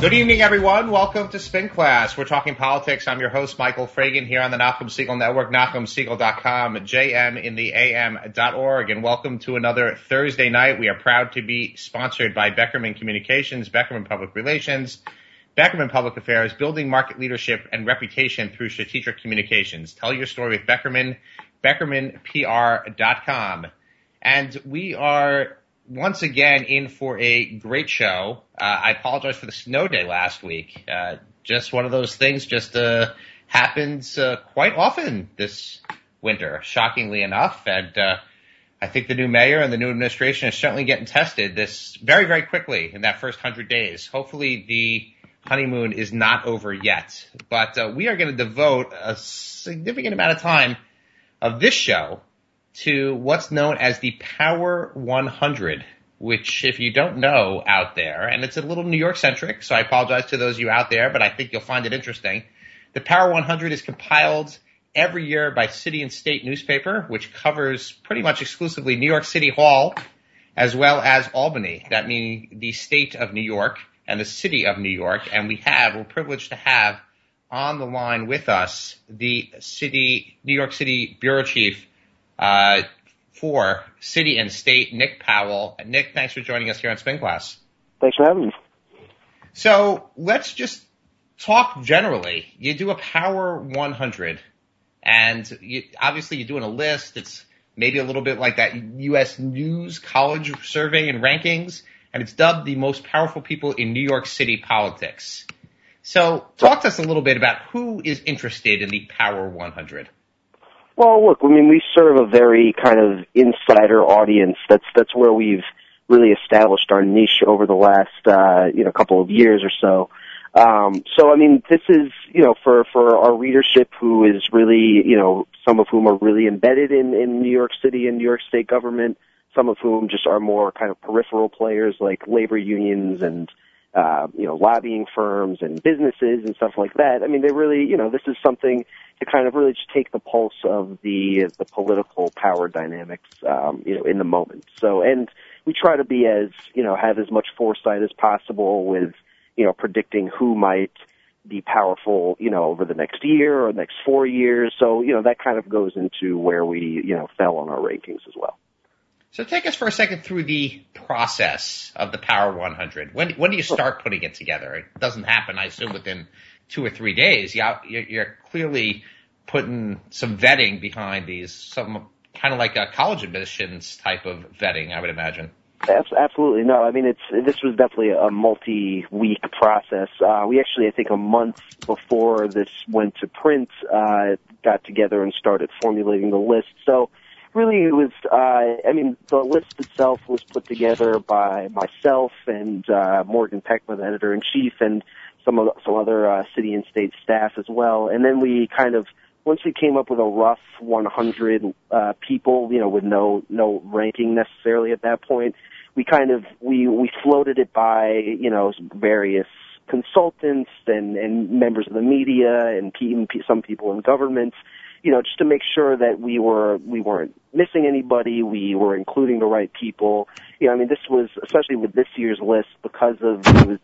Good evening, everyone. Welcome to Spin Class. We're talking politics. I'm your host, Michael Fragin, here on the Nachum Segal Network, NachumSegal.com, JM in the AM.org, and welcome to another Thursday night. We are proud to be sponsored by Beckerman Communications, Beckerman Public Relations, Beckerman Public Affairs, building market leadership and reputation through strategic communications. Tell your story with Beckerman, BeckermanPR.com. And we are once again in for a great show. Uh, I apologize for the snow day last week. Uh, just one of those things just uh, happens uh, quite often this winter, shockingly enough. And uh, I think the new mayor and the new administration is certainly getting tested this very, very quickly in that first hundred days. Hopefully the honeymoon is not over yet. But uh, we are going to devote a significant amount of time of this show to what's known as the Power 100, which if you don't know out there, and it's a little New York centric, so I apologize to those of you out there, but I think you'll find it interesting. The Power 100 is compiled every year by City and State newspaper, which covers pretty much exclusively New York City Hall as well as Albany. That means the state of New York and the city of New York. And we have, we're privileged to have on the line with us the city, New York City bureau chief, uh, for city and state, Nick Powell. Nick, thanks for joining us here on Spin Class. Thanks for having me. So let's just talk generally. You do a Power 100 and you, obviously you're doing a list. It's maybe a little bit like that U.S. News College survey and rankings, and it's dubbed the most powerful people in New York City politics. So talk to us a little bit about who is interested in the Power 100. Well, look, I mean, we serve a very kind of insider audience. That's that's where we've really established our niche over the last uh, you know couple of years or so. Um, so I mean, this is you know for for our readership who is really you know some of whom are really embedded in in New York City and New York State government. Some of whom just are more kind of peripheral players like labor unions and uh, you know, lobbying firms and businesses and stuff like that. I mean, they really, you know, this is something to kind of really just take the pulse of the the political power dynamics, um, you know, in the moment. So, and we try to be as, you know, have as much foresight as possible with, you know, predicting who might be powerful, you know, over the next year or next four years. So, you know, that kind of goes into where we, you know, fell on our rankings as well. So take us for a second through the process of the Power 100. When when do you start putting it together? It doesn't happen, I assume, within two or three days. You're clearly putting some vetting behind these, some kind of like a college admissions type of vetting, I would imagine. Absolutely no. I mean, it's this was definitely a multi-week process. Uh, we actually, I think, a month before this went to print, uh, got together and started formulating the list. So really it was uh I mean the list itself was put together by myself and uh Morgan Peckman, the editor in chief and some of some other uh city and state staff as well. And then we kind of once we came up with a rough 100 uh people you know with no no ranking necessarily at that point we kind of we we floated it by you know various consultants and and members of the media and some people in government you know, just to make sure that we were we weren't missing anybody, we were including the right people. You know, I mean, this was especially with this year's list because of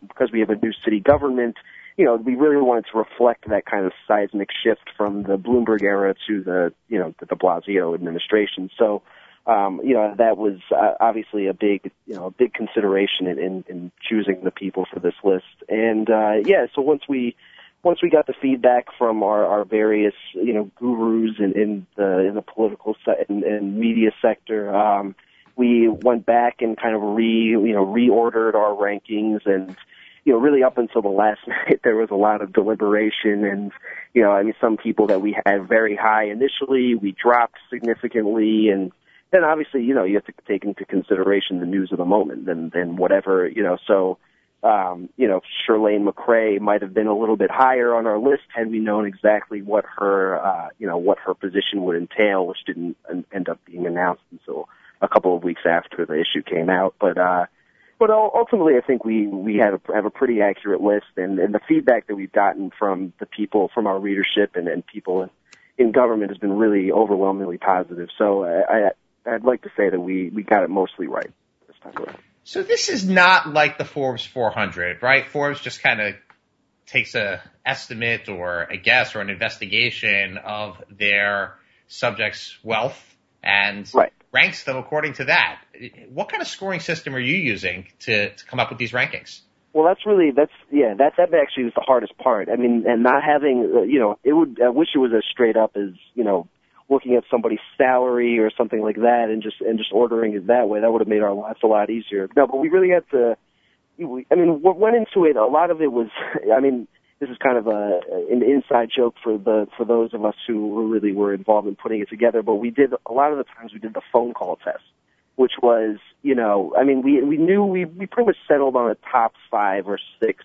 because we have a new city government. You know, we really wanted to reflect that kind of seismic shift from the Bloomberg era to the you know the Blasio administration. So, um, you know, that was uh, obviously a big you know a big consideration in, in, in choosing the people for this list. And uh, yeah, so once we once we got the feedback from our, our various you know gurus in, in the in the political se- and, and media sector, um, we went back and kind of re you know reordered our rankings and you know really up until the last night there was a lot of deliberation and you know I mean some people that we had very high initially we dropped significantly and then obviously you know you have to take into consideration the news of the moment and and whatever you know so um, you know, Chirlane McCray might have been a little bit higher on our list had we known exactly what her, uh, you know, what her position would entail, which didn't end up being announced until a couple of weeks after the issue came out. But, uh, but ultimately, I think we we have a, have a pretty accurate list, and, and the feedback that we've gotten from the people, from our readership, and, and people in, government has been really overwhelmingly positive. So I, I I'd like to say that we we got it mostly right this time around. So this is not like the Forbes 400, right? Forbes just kind of takes a estimate or a guess or an investigation of their subjects' wealth and right. ranks them according to that. What kind of scoring system are you using to, to come up with these rankings? Well, that's really that's yeah that that actually was the hardest part. I mean, and not having uh, you know it would I wish it was as straight up as you know looking at somebody's salary or something like that and just and just ordering it that way. That would have made our lives a lot easier. No, but we really had to. I mean, what went into it? A lot of it was. I mean, this is kind of a an inside joke for the for those of us who really were involved in putting it together. But we did a lot of the times we did the phone call test which was, you know, I mean, we we knew we we pretty much settled on a top five or six,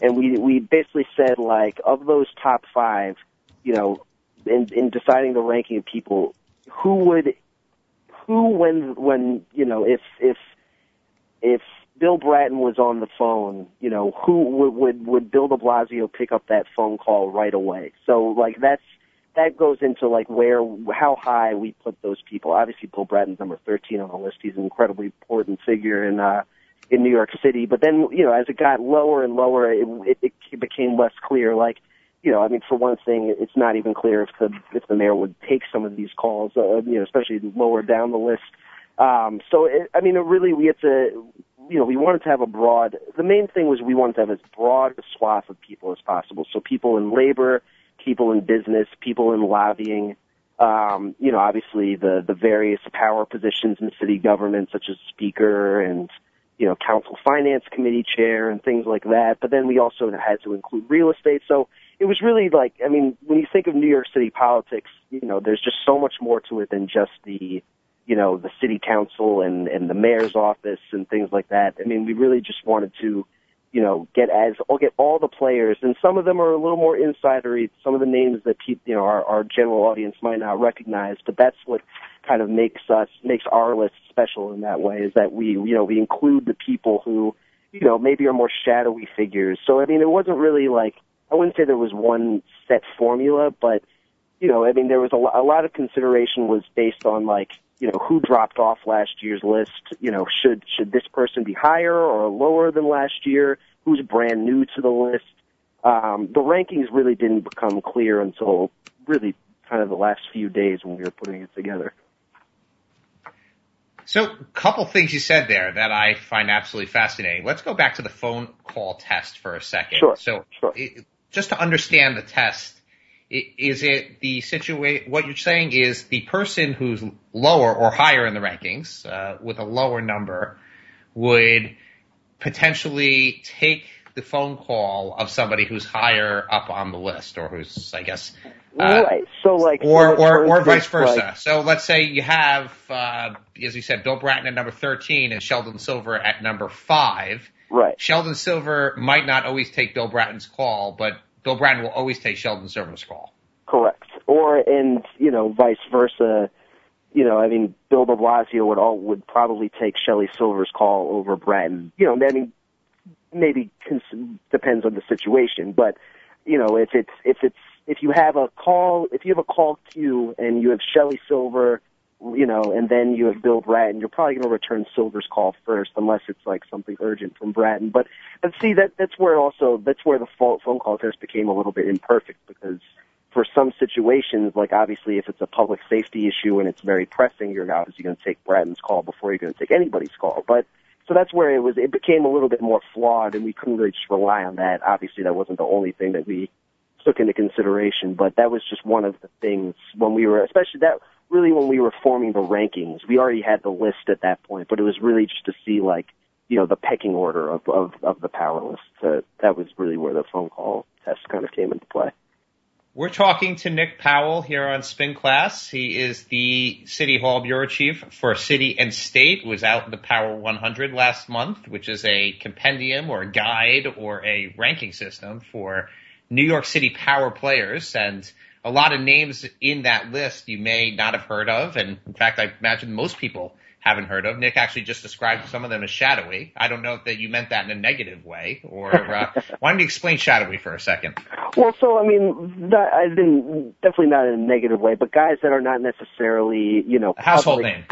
and we we basically said like of those top five, you know, in in deciding the ranking of people, who would, who when when you know if if if Bill Bratton was on the phone, you know, who would would would Bill De Blasio pick up that phone call right away? So like that's that goes into like where how high we put those people. Obviously, Bill Bratton's number 13 on the list. He's an incredibly important figure in uh, in New York City. But then, you know, as it got lower and lower, it, it, it became less clear. Like, you know, I mean, for one thing, it's not even clear if the if the mayor would take some of these calls. Uh, you know, especially lower down the list. Um, so, it, I mean, it really we had to, you know, we wanted to have a broad. The main thing was we wanted to have as broad a swath of people as possible. So people in labor people in business, people in lobbying, um, you know, obviously the, the various power positions in city government, such as speaker and, you know, council finance committee chair and things like that. But then we also had to include real estate. So it was really like, I mean, when you think of New York City politics, you know, there's just so much more to it than just the, you know, the city council and, and the mayor's office and things like that. I mean, we really just wanted to, you know, get as or get all the players, and some of them are a little more insidery. Some of the names that people, you know, our, our general audience might not recognize, but that's what kind of makes us makes our list special in that way. Is that we, you know, we include the people who, you know, maybe are more shadowy figures. So I mean, it wasn't really like I wouldn't say there was one set formula, but you know, I mean, there was a, a lot of consideration was based on like you know, who dropped off last year's list? You know, should should this person be higher or lower than last year? Who's brand new to the list? Um, the rankings really didn't become clear until really kind of the last few days when we were putting it together. So, a couple things you said there that I find absolutely fascinating. Let's go back to the phone call test for a second. Sure. So, sure. It, just to understand the test, is it the situation, what you're saying is the person who's lower or higher in the rankings, uh, with a lower number would potentially take the phone call of somebody who's higher up on the list or who's, I guess, uh, right. So like, or, or, or vice versa. Like, so let's say you have, uh, as you said, Bill Bratton at number 13 and Sheldon Silver at number five. Right. Sheldon Silver might not always take Bill Bratton's call, but Bill Bratton will always take Sheldon Silver's call. Correct. Or and you know vice versa. You know, I mean, Bill De Blasio would all would probably take Shelley Silver's call over Bratton. You know, I mean, maybe cons- depends on the situation, but you know, if it's if it's if you have a call if you have a call queue and you have Shelley Silver you know, and then you have Bill Bratton, you're probably going to return Silver's call first, unless it's like something urgent from Bratton. But but see that that's where also that's where the phone call test became a little bit imperfect because for some situations, like obviously if it's a public safety issue and it's very pressing, you're obviously going to take Bratton's call before you're going to take anybody's call. But so that's where it was. It became a little bit more flawed, and we couldn't really just rely on that. Obviously, that wasn't the only thing that we took into consideration, but that was just one of the things when we were, especially that really when we were forming the rankings. We already had the list at that point, but it was really just to see like, you know, the pecking order of, of, of the power list. That was really where the phone call test kind of came into play. We're talking to Nick Powell here on Spin Class. He is the City Hall Bureau Chief for City and State, was out in the Power 100 last month, which is a compendium or a guide or a ranking system for New York City power players. And a lot of names in that list you may not have heard of. And in fact, I imagine most people haven't heard of. Nick actually just described some of them as shadowy. I don't know if that you meant that in a negative way or, uh, why don't you explain shadowy for a second? Well, so, I mean, that, I didn't, definitely not in a negative way, but guys that are not necessarily, you know, household name.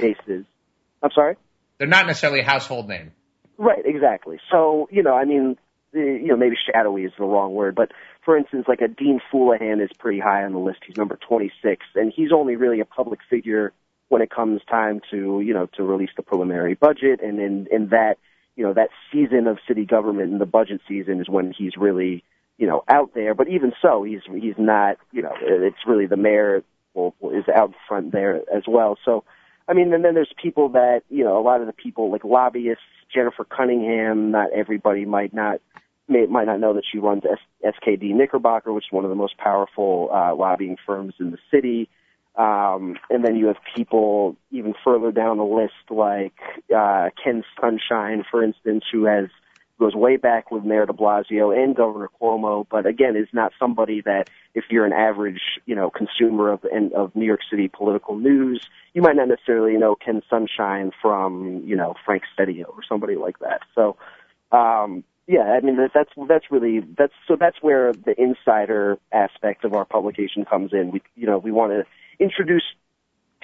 I'm sorry? They're not necessarily a household name. Right, exactly. So, you know, I mean, you know, maybe shadowy is the wrong word, but for instance, like a Dean Fuleihan is pretty high on the list. He's number 26, and he's only really a public figure when it comes time to, you know, to release the preliminary budget, and in, in that, you know, that season of city government and the budget season is when he's really, you know, out there. But even so, he's he's not, you know, it's really the mayor will, is out front there as well. So, I mean, and then there's people that, you know, a lot of the people like lobbyists, Jennifer Cunningham, not everybody might not may, might not know that she runs S- SKD Knickerbocker, which is one of the most powerful uh, lobbying firms in the city. Um, and then you have people even further down the list, like uh, Ken Sunshine, for instance, who has goes way back with Mayor De Blasio and Governor Cuomo, but again is not somebody that if you're an average, you know, consumer of of New York City political news, you might not necessarily know Ken Sunshine from, you know, Frank Stedio or somebody like that. So, um, yeah, I mean that's that's really that's so that's where the insider aspect of our publication comes in. We you know we want to introduce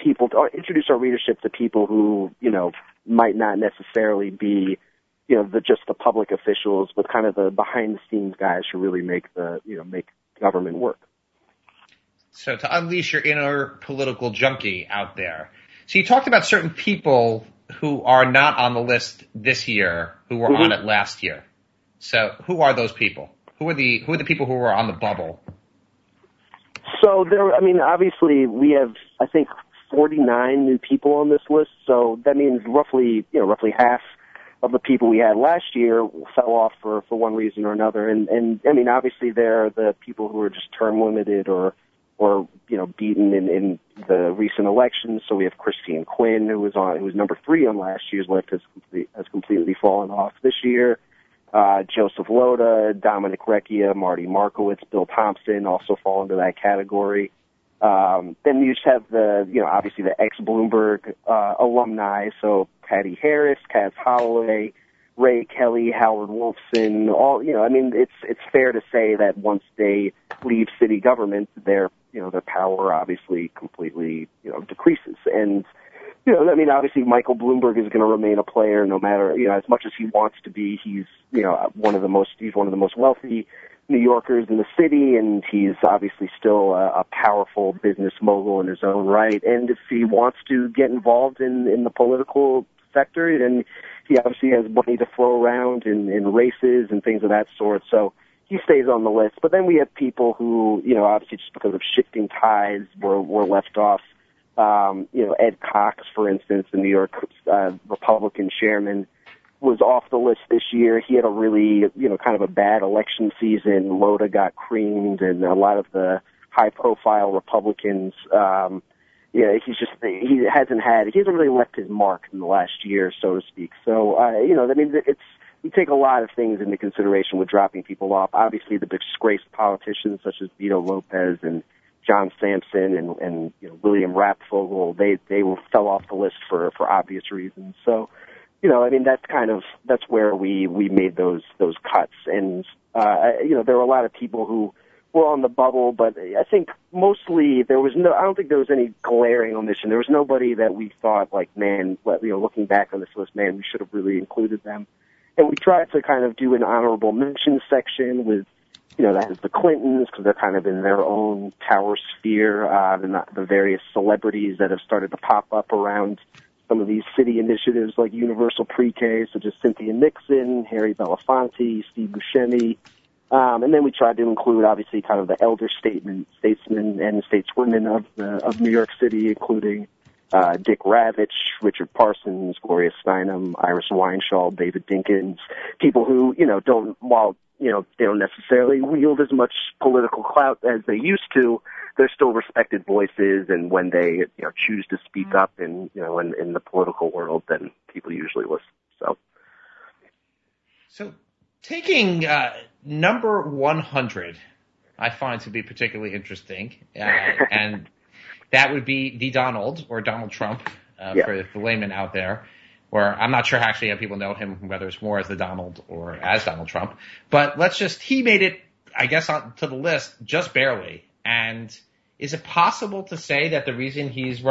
people to, or introduce our readership to people who you know might not necessarily be you know the just the public officials, but kind of the behind the scenes guys who really make the you know make government work. So to unleash your inner political junkie out there. So you talked about certain people who are not on the list this year who were mm-hmm. on it last year. So who are those people? Who are the who are the people who are on the bubble? So there, I mean, obviously we have, I think, 49 new people on this list. So that means roughly, you know, roughly half of the people we had last year fell off for for one reason or another. And and I mean, obviously there are the people who are just term limited or or you know beaten in in the recent elections. So we have Christine Quinn, who was on who was number three on last year's list, has complete, has completely fallen off this year uh, Joseph Lhota, Dominic Recchia, Marty Markowitz, Bill Thompson also fall into that category. Um, then you just have the, you know, obviously the ex-Bloomberg uh, alumni, so Patty Harris, Cas Holloway, Ray Kelly, Howard Wolfson, all, you know, I mean, it's it's fair to say that once they leave city government, their, you know, their power obviously completely, you know, decreases. And you know, I mean, obviously Michael Bloomberg is going to remain a player no matter, you know, as much as he wants to be. He's, you know, one of the most, he's one of the most wealthy New Yorkers in the city, and he's obviously still a, a powerful business mogul in his own right. And if he wants to get involved in in the political sector, then he obviously has money to throw around in in races and things of that sort. So he stays on the list. But then we have people who, you know, obviously just because of shifting tides, were were left off um, you know, Ed Cox, for instance, the New York uh, Republican chairman, was off the list this year. He had a really, you know, kind of a bad election season. Lhota got creamed, and a lot of the high-profile Republicans. Um, yeah, he's just he hasn't had he hasn't really left his mark in the last year, so to speak. So, uh, you know, I mean, it's we take a lot of things into consideration with dropping people off. Obviously, the disgraced politicians such as Vito Lopez and John Sampson and, and you know, William Rapfogel, they they were, fell off the list for for obvious reasons. So, you know, I mean, that's kind of that's where we we made those those cuts. And uh, you know, there were a lot of people who were on the bubble, but I think mostly there was no. I don't think there was any glaring omission. There was nobody that we thought like, man, you know, looking back on this list, man, we should have really included them. And we tried to kind of do an honorable mention section with you know, that is the Clintons because they're kind of in their own power sphere, uh, the, the various celebrities that have started to pop up around some of these city initiatives like Universal Pre-K, such as Cynthia Nixon, Harry Belafonte, Steve Buscemi. Um, and then we tried to include, obviously, kind of the elder statesmen, statesmen and stateswomen of, uh, of New York City, including uh, Dick Ravitch, Richard Parsons, Gloria Steinem, Iris Weinshall, David Dinkins, people who, you know, don't, while you know, they don't necessarily wield as much political clout as they used to. They're still respected voices, and when they you know choose to speak mm-hmm. up in you know in, in the political world, then people usually listen. So, so taking uh, number one hundred, I find to be particularly interesting, uh, and that would be the Donald or Donald Trump uh, yeah. for the layman out there or I'm not sure actually how people know him, whether it's more as the Donald or as Donald Trump. But let's just, he made it, I guess, to the list just barely. And is it possible to say that the reason he's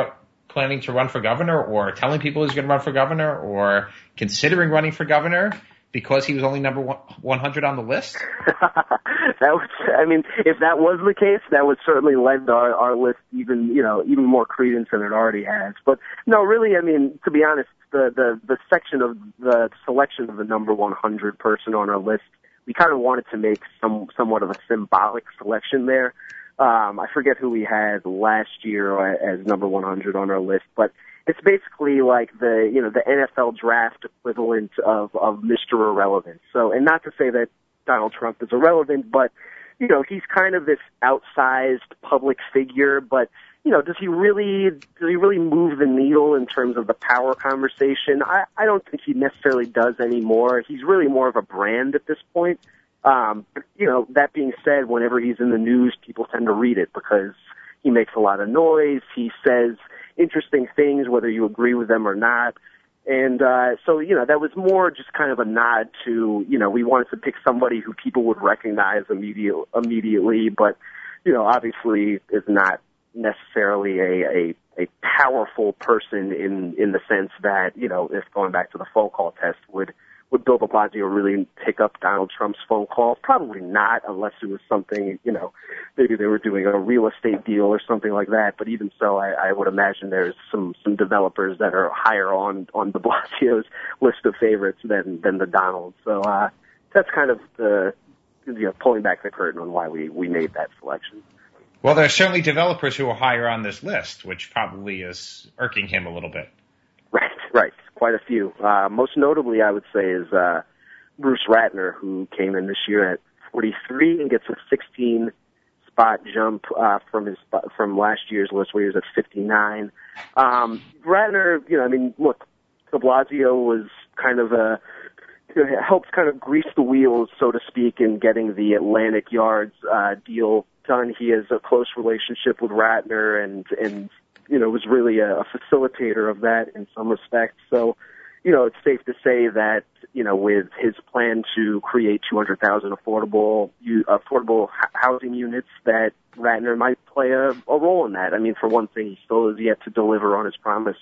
planning to run for governor or telling people he's going to run for governor or considering running for governor because he was only number 100 on the list? that was, I mean, if that was the case, that would certainly lend our, our list even, you know, even more credence than it already has. But no, really, I mean, to be honest, the, the, the section of the selection of the number 100 person on our list, we kind of wanted to make some, somewhat of a symbolic selection there. Um, I forget who we had last year as number 100 on our list, but it's basically like the you know the NFL draft equivalent of of Mr. Irrelevant. So, and not to say that Donald Trump is irrelevant, but you know he's kind of this outsized public figure, but you know, does he really does he really move the needle in terms of the power conversation? I, I don't think he necessarily does anymore. He's really more of a brand at this point. Um, you know, that being said, whenever he's in the news, people tend to read it because he makes a lot of noise. He says interesting things, whether you agree with them or not. And uh, so, you know, that was more just kind of a nod to, you know, we wanted to pick somebody who people would recognize immediate, immediately, but, you know, obviously is not necessarily a, a, a powerful person in, in the sense that, you know, if going back to the phone call test would would Bill de Blasio really pick up Donald Trump's phone call? Probably not, unless it was something, you know, maybe they were doing a real estate deal or something like that. But even so, I, I would imagine there's some some developers that are higher on on de Blasio's list of favorites than than the Donald. So uh, that's kind of the you know pulling back the curtain on why we we made that selection. Well, there are certainly developers who are higher on this list, which probably is irking him a little bit. Right, right quite a few. Uh, most notably, I would say, is uh, Bruce Ratner, who came in this year at 43 and gets a 16 spot jump uh, from his from last year's list, where he was at 59. Um, Ratner, you know, I mean, look, De Blasio was kind of a helped kind of grease the wheels, so to speak, in getting the Atlantic Yards uh, deal done. He has a close relationship with Ratner, and and you know, was really a, a facilitator of that in some respects. So, you know, it's safe to say that, you know, with his plan to create 200,000 affordable, affordable housing units, that Ratner might play a, a role in that. I mean, for one thing, he still has yet to deliver on his promise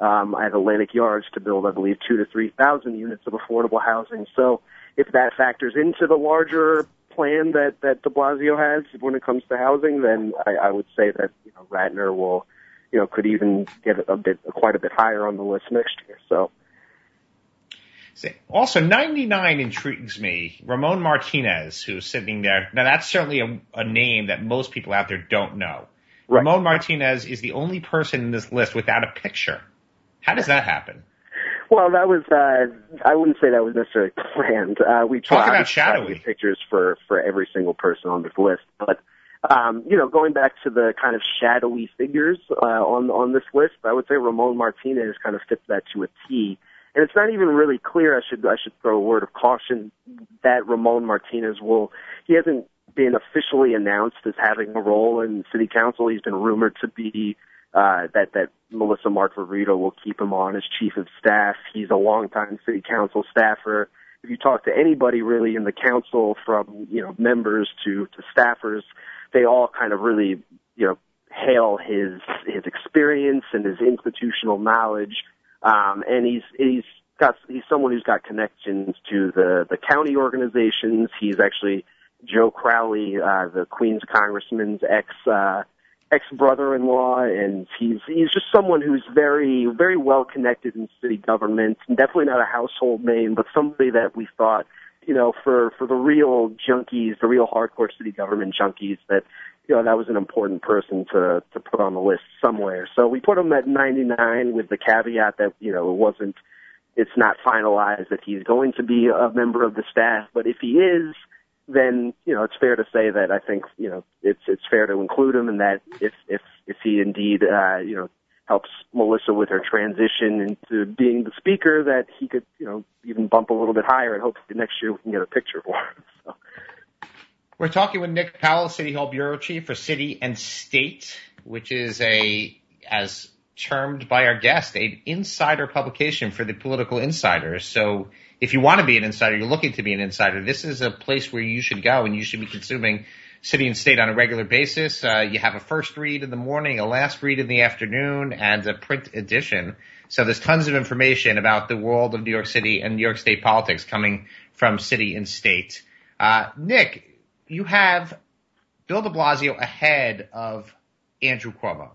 um, at Atlantic Yards to build, I believe, two to three thousand units of affordable housing. So, if that factors into the larger plan that that De Blasio has when it comes to housing, then I, I would say that you know Ratner will you know, could even get a bit, quite a bit higher on the list next year. So. Also, 99 intrigues me. Ramon Martinez, who's sitting there. Now, that's certainly a, a name that most people out there don't know. Right. Ramon Martinez is the only person in this list without a picture. How does that happen? Well, that was, uh, I wouldn't say that was necessarily planned. Uh, we talk about shadowy pictures for, for every single person on this list, but um, you know, going back to the kind of shadowy figures uh, on on this list, I would say Ramon Martinez kind of fits that to a T. And it's not even really clear. I should I should throw a word of caution that Ramon Martinez will. He hasn't been officially announced as having a role in city council. He's been rumored to be uh, that that Melissa Mark-Viverito will keep him on as chief of staff. He's a longtime city council staffer. If you talk to anybody really in the council, from you know members to to staffers, they all kind of really, you know, hail his his experience and his institutional knowledge. Um, and he's he's got he's someone who's got connections to the the county organizations. He's actually Joe Crowley, uh, the Queens congressman's ex uh, ex brother-in-law, and he's he's just someone who's very very well connected in city government. Definitely not a household name, but somebody that we thought you know, for, for the real junkies, the real hardcore city government junkies, that, you know, that was an important person to, to put on the list somewhere. So we put him at 99 with the caveat that, you know, it wasn't, it's not finalized that he's going to be a member of the staff, but if he is, then, you know, it's fair to say that I think, you know, it's, it's fair to include him and that if, if, if he indeed, uh, you know, helps Melissa with her transition into being the speaker that he could, you know, even bump a little bit higher and hopefully next year we can get a picture for him. So. We're talking with Nick Powell, City Hall Bureau Chief for City and State, which is a, as termed by our guest, an insider publication for the political insiders. So if you want to be an insider, you're looking to be an insider, this is a place where you should go and you should be consuming City and State on a regular basis. Uh, you have a first read in the morning, a last read in the afternoon, and a print edition. So there's tons of information about the world of New York City and New York State politics coming from City and State. Uh, Nick, you have Bill de Blasio ahead of Andrew Cuomo.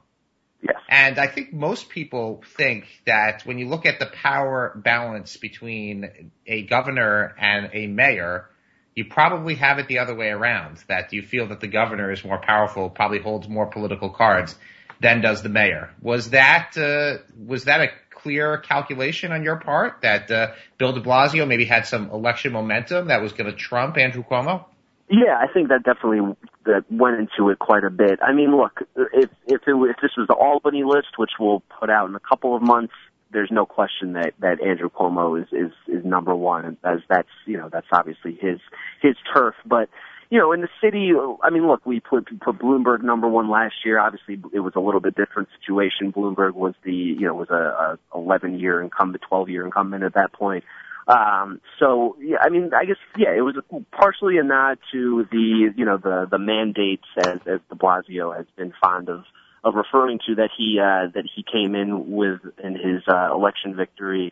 And I think most people think that when you look at the power balance between a governor and a mayor, you probably have it the other way around, that you feel that the governor is more powerful, probably holds more political cards than does the mayor. Was that, uh, was that a clear calculation on your part that, uh, Bill de Blasio maybe had some election momentum that was going to trump Andrew Cuomo? Yeah, I think that definitely that went into it quite a bit. I mean, look, if if it, if this was the Albany list, which we'll put out in a couple of months, there's no question that that Andrew Cuomo is is is number one, as that's you know that's obviously his his turf. But you know, in the city, I mean, look, we put put Bloomberg number one last year. Obviously, it was a little bit different situation. Bloomberg was the you know was a, a 11 year incumbent, 12 year incumbent at that point. Um, so yeah, I mean, I guess yeah, it was partially a nod to the you know the the mandates as as De Blasio has been fond of of referring to that he uh, that he came in with in his uh, election victory.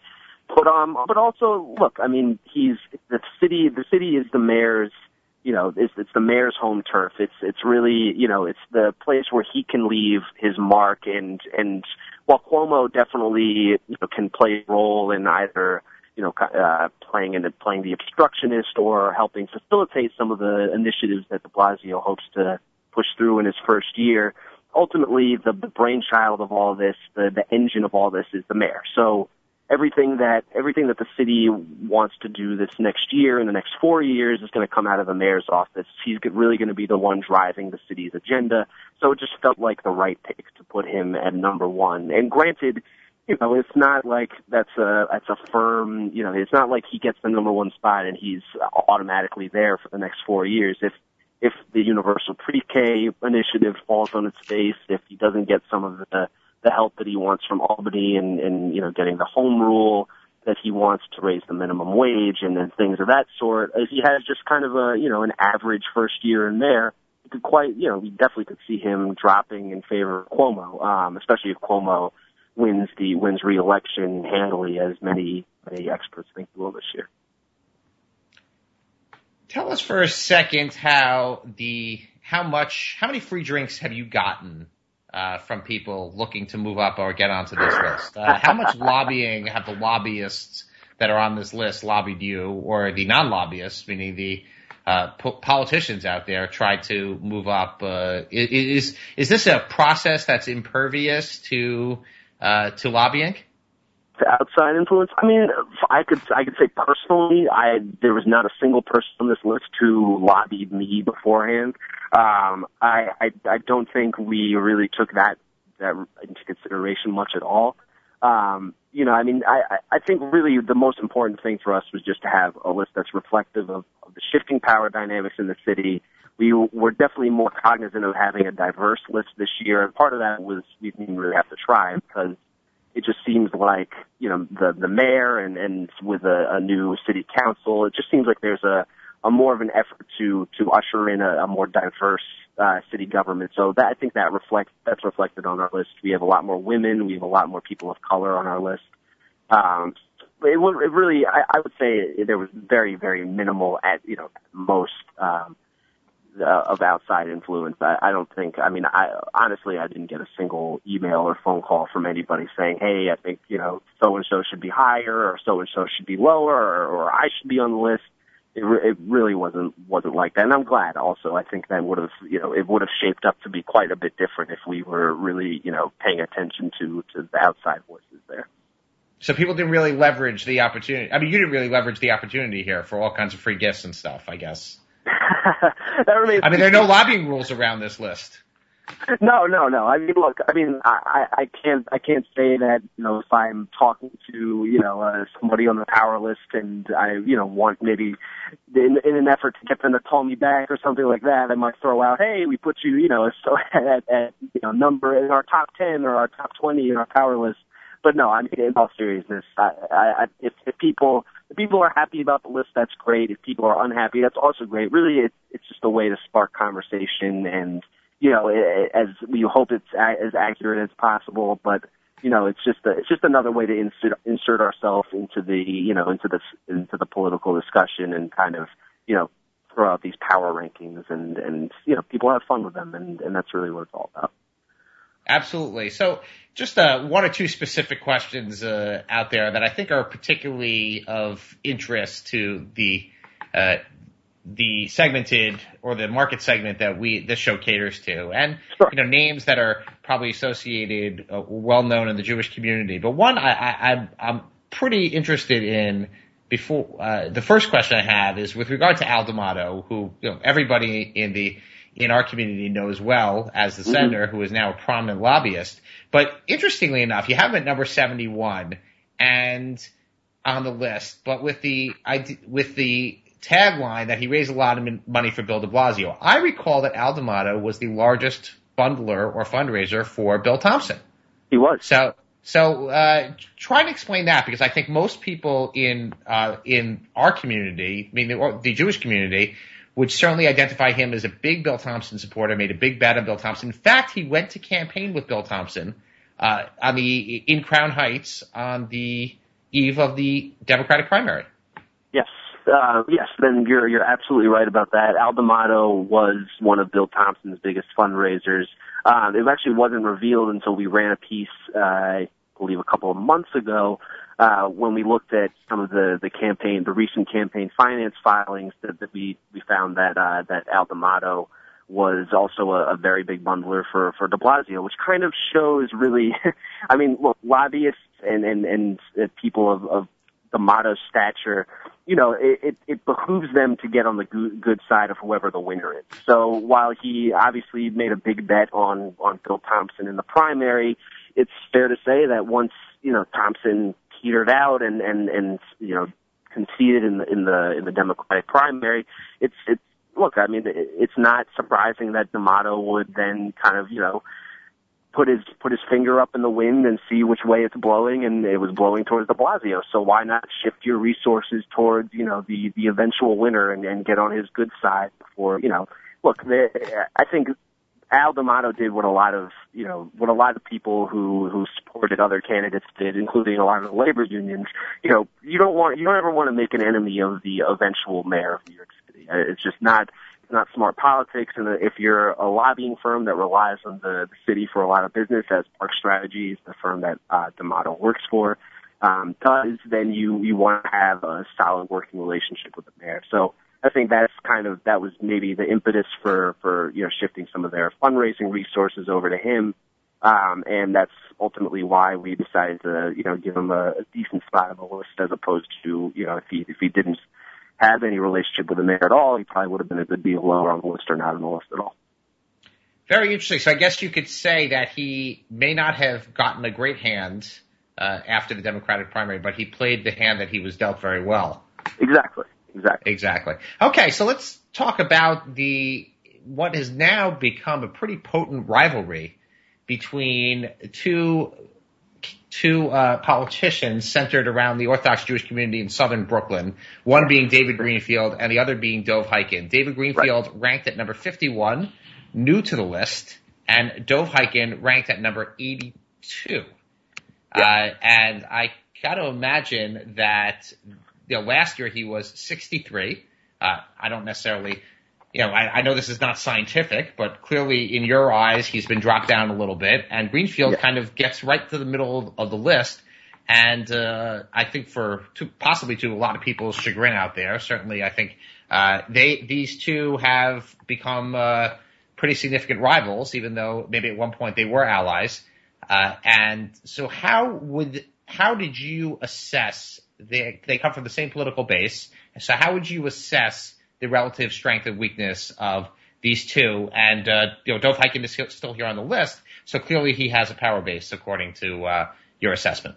Put on, but also look, I mean, he's the city. The city is the mayor's you know, it's, it's the mayor's home turf. It's it's really you know it's the place where he can leave his mark and and while Cuomo definitely you know, can play a role in either you know, uh, playing in the, playing the obstructionist or helping facilitate some of the initiatives that De Blasio hopes to push through in his first year. Ultimately, the, the brainchild of all this, the, the engine of all this is the mayor. So everything that, everything that the city wants to do this next year and the next four years is going to come out of the mayor's office. He's really going to be the one driving the city's agenda. So it just felt like the right pick to put him at number one. And granted, you know, it's not like that's a that's a firm. You know, it's not like he gets the number one spot and he's automatically there for the next four years. If if the universal pre-K initiative falls on its face, if he doesn't get some of the the help that he wants from Albany and and you know getting the home rule that he wants to raise the minimum wage and then things of that sort, if he has just kind of a you know an average first year in there, you could quite you know we definitely could see him dropping in favor of Cuomo, um, especially if Cuomo wins the wins re-election handily, as many many experts think he will this year. Tell us for a second how the how much how many free drinks have you gotten uh, from people looking to move up or get onto this list? Uh, how much lobbying have the lobbyists that are on this list lobbied you, or the non-lobbyists, meaning the uh, po- politicians out there, tried to move up? Uh, is is this a process that's impervious to uh, to lobbying? To outside influence? I mean, I could I could say personally, I there was not a single person on this list who lobbied me beforehand. Um, I, I I don't think we really took that that into consideration much at all. Um, you know, I mean, I, I think really the most important thing for us was just to have a list that's reflective of, of the shifting power dynamics in the city. We were definitely more cognizant of having a diverse list this year, and part of that was we didn't really have to try because it just seems like you know the the mayor and and with a, a new city council, it just seems like there's a a more of an effort to to usher in a, a more diverse uh, city government. So that I think that reflects that's reflected on our list. We have a lot more women. We have a lot more people of color on our list. Um, it, it really, I, I would say there was very very minimal at you know most um, uh, of outside influence. I, I don't think. I mean, I honestly I didn't get a single email or phone call from anybody saying, "Hey, I think you know so and so should be higher or so and so should be lower or, or I should be on the list." it, re- it really wasn't wasn't like that, and I'm glad. Also, I think that would have you know it would have shaped up to be quite a bit different if we were really you know paying attention to to the outside voices there. So people didn't really leverage the opportunity. I mean, you didn't really leverage the opportunity here for all kinds of free gifts and stuff. I guess. That remains. I mean, there are no lobbying rules around this list. no, no, no. I mean, look, I mean, I, I can't, I can't say that, you know, if I'm talking to, you know, uh, somebody on the power list and I, you know, want maybe in, in an effort to get them to call me back or something like that, I might throw out, hey, we put you, you know, so at, at, you know, number in our top 10 or our top 20 in our power list. But no, I mean, in all seriousness, I, I, if, if people if people are happy about the list, that's great. If people are unhappy, that's also great. Really, it, it's just a way to spark conversation and, you know, as we hope it's as accurate as possible, but you know, it's just a, it's just another way to insert insert ourselves into the you know into the into the political discussion and kind of you know throw out these power rankings and and you know people have fun with them and and that's really what it's all about. Absolutely. So just uh, one or two specific questions uh, out there that I think are particularly of interest to the uh, the segmented or the market segment that we this show caters to, and sure. you know names that are probably associated, uh, well known in the Jewish community. But one I, I I'm pretty interested in before uh, the first question I have is with regard to Al D'Amato, who you know everybody in the in our community knows well as the mm-hmm. senator, who is now a prominent lobbyist. But interestingly enough, you have him at number 71 and on the list, but with the with the tagline that he raised a lot of money for Bill de Blasio. I recall that Al D'Amato was the largest bundler or fundraiser for Bill Thompson. He was. So, so uh, try and explain that because I think most people in uh, in our community, I mean the, the Jewish community, would certainly identify him as a big Bill Thompson supporter. Made a big bet on Bill Thompson. In fact, he went to campaign with Bill Thompson uh, on the in Crown Heights on the eve of the Democratic primary. Yes uh, yes, then you're you're absolutely right about that. Al D'Amato was one of Bill Thompson's biggest fundraisers. Um, it actually wasn't revealed until we ran a piece, uh, I believe, a couple of months ago, uh, when we looked at some of the the campaign, the recent campaign finance filings that, that we we found that uh, that Al D'Amato was also a, a very big bundler for for De Blasio, which kind of shows really, I mean, look, lobbyists and and and people of, of D'Amato's stature you know, it, it, it behooves them to get on the good side of whoever the winner is. So while he obviously made a big bet on, on Bill Thompson in the primary, it's fair to say that once, you know, Thompson petered out and, and, and, you know, conceded in the, in the, in the Democratic primary, it's, it's, look, I mean, it's not surprising that D'Amato would then kind of, you know, put his put his finger up in the wind and see which way it's blowing, and it was blowing towards De Blasio. So why not shift your resources towards you know the the eventual winner and, and get on his good side before you know. Look, I think Al D'Amato did what a lot of you know what a lot of people who who supported other candidates did, including a lot of the labor unions. You know, you don't want you don't ever want to make an enemy of the eventual mayor of New York City. It's just not it's not smart politics. And if you're a lobbying firm that relies on the, the city for a lot of business, as Park Strategies, the firm that uh, D'Amato works for, um, does, then you you want to have a solid working relationship with the mayor. So I think that's kind of that was maybe the impetus for for you know shifting some of their fundraising resources over to him. Um, and that's ultimately why we decided to, you know, give him a, a decent spot on the list as opposed to, you know, if he if he didn't have any relationship with the mayor at all, he probably would have been a good deal lower on the list or not on the list at all. Very interesting. So I guess you could say that he may not have gotten a great hand uh, after the Democratic primary, but he played the hand that he was dealt very well. Exactly. Exactly. Exactly. Okay, so let's talk about the what has now become a pretty potent rivalry between two two uh, politicians centered around the Orthodox Jewish community in southern Brooklyn, one being David Greenfield and the other being Dov Hikind. David Greenfield right. ranked at number 51, new to the list, and Dov Hikind ranked at number 82. Uh, and I got to imagine that you know, last year he was 63. Uh, I don't necessarily you know, I, I know this is not scientific, but clearly in your eyes, he's been dropped down a little bit, and Greenfield yeah. kind of gets right to the middle of the list. And uh, I think for to, possibly to a lot of people's chagrin out there, certainly I think uh, they these two have become uh, pretty significant rivals, even though maybe at one point they were allies. Uh, and so, how would how did you assess? They they come from the same political base, so how would you assess the relative strength and weakness of these two. And, uh, you know, Hikind is still here on the list. So clearly he has a power base according to, uh, your assessment.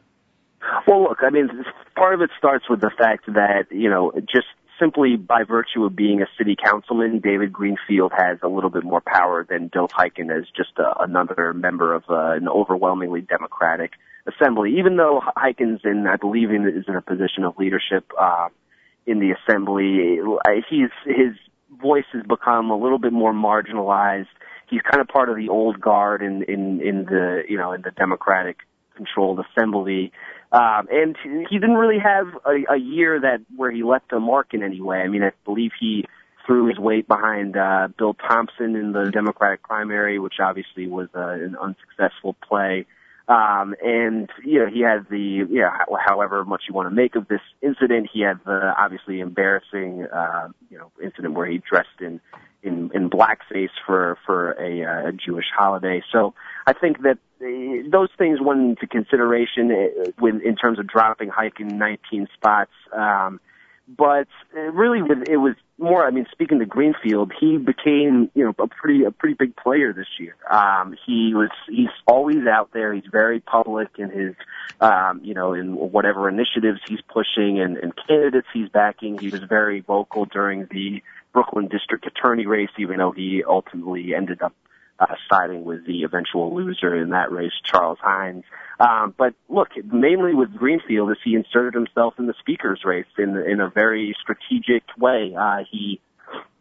Well, look, I mean, part of it starts with the fact that, you know, just simply by virtue of being a city councilman, David Greenfield has a little bit more power than Dov Hikind as just a, another member of uh, an overwhelmingly Democratic assembly. Even though Hikind, and I believe in, is in a position of leadership uh, in the assembly, he's his voice has become a little bit more marginalized. He's kind of part of the old guard in in in the you know in the Democratic controlled assembly. Um, and he didn't really have a, a year that where he left a mark in any way. I mean, I believe he threw his weight behind uh, Bill Thompson in the Democratic primary, which obviously was uh, an unsuccessful play. Um, and you know, he had the yeah, however much you want to make of this incident, he had the obviously embarrassing uh, you know incident where he dressed in in, in blackface for for a, uh, a Jewish holiday. So I think that uh, those things went into consideration uh, when in terms of dropping Hikind 19 spots. Um, but it really, it was more. I mean, speaking to Greenfield, he became you know a pretty a pretty big player this year. Um, he was he's always out there. He's very public in his um, you know in whatever initiatives he's pushing and, and candidates he's backing. He was very vocal during the Brooklyn district attorney race, even though he ultimately ended up uh, siding with the eventual loser in that race, Charles Hynes. Um, but look, mainly with Greenfield, is he inserted himself in the speaker's race in in a very strategic way. Uh, he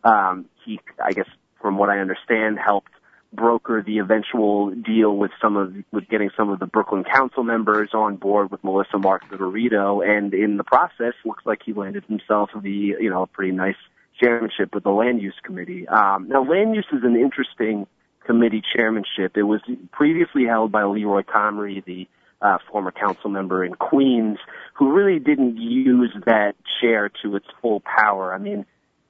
um, he, I guess, from what I understand, helped broker the eventual deal with some of with getting some of the Brooklyn Council members on board with Melissa Mark Viverito, and in the process, looks like he landed himself the you know a pretty nice chairmanship with the Land Use Committee. Um, now, Land Use is an interesting committee chairmanship. It was previously held by Leroy Comrie, the uh, former council member in Queens, who really didn't use that chair to its full power. I mean,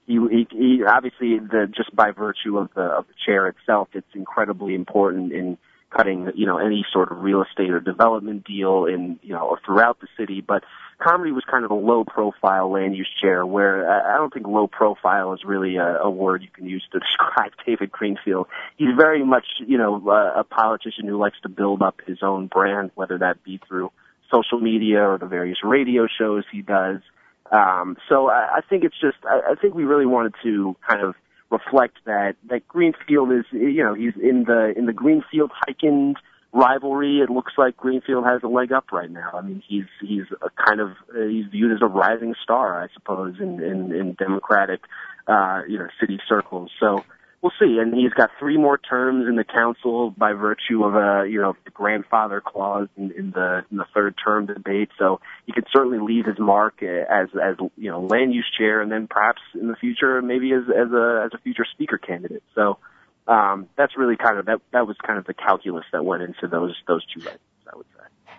he, he, he obviously the just by virtue of the of the chair itself, it's incredibly important in cutting, you know, any sort of real estate or development deal in, you know, or throughout the city. But Comrie was kind of a low profile land use chair where I don't think low profile is really a, a word you can use to describe David Greenfield. He's very much, you know, a, a politician who likes to build up his own brand, whether that be through social media or the various radio shows he does. Um, so I, I think it's just, I, I think we really wanted to kind of reflect that that Greenfield is you know he's in the in the Greenfield Hikind's rivalry. It looks like Greenfield has a leg up right now. I mean he's he's a kind of uh, he's viewed as a rising star, I suppose, in in, in Democratic uh, you know city circles. So we'll see. And he's got three more terms in the council by virtue of a you know the grandfather clause in, in the in the third term debate. So he could certainly leave his mark as as you know land use chair, and then perhaps in the future maybe as as a as a future speaker candidate. So um, that's really kind of that that was kind of the calculus that went into those those two races. I would say.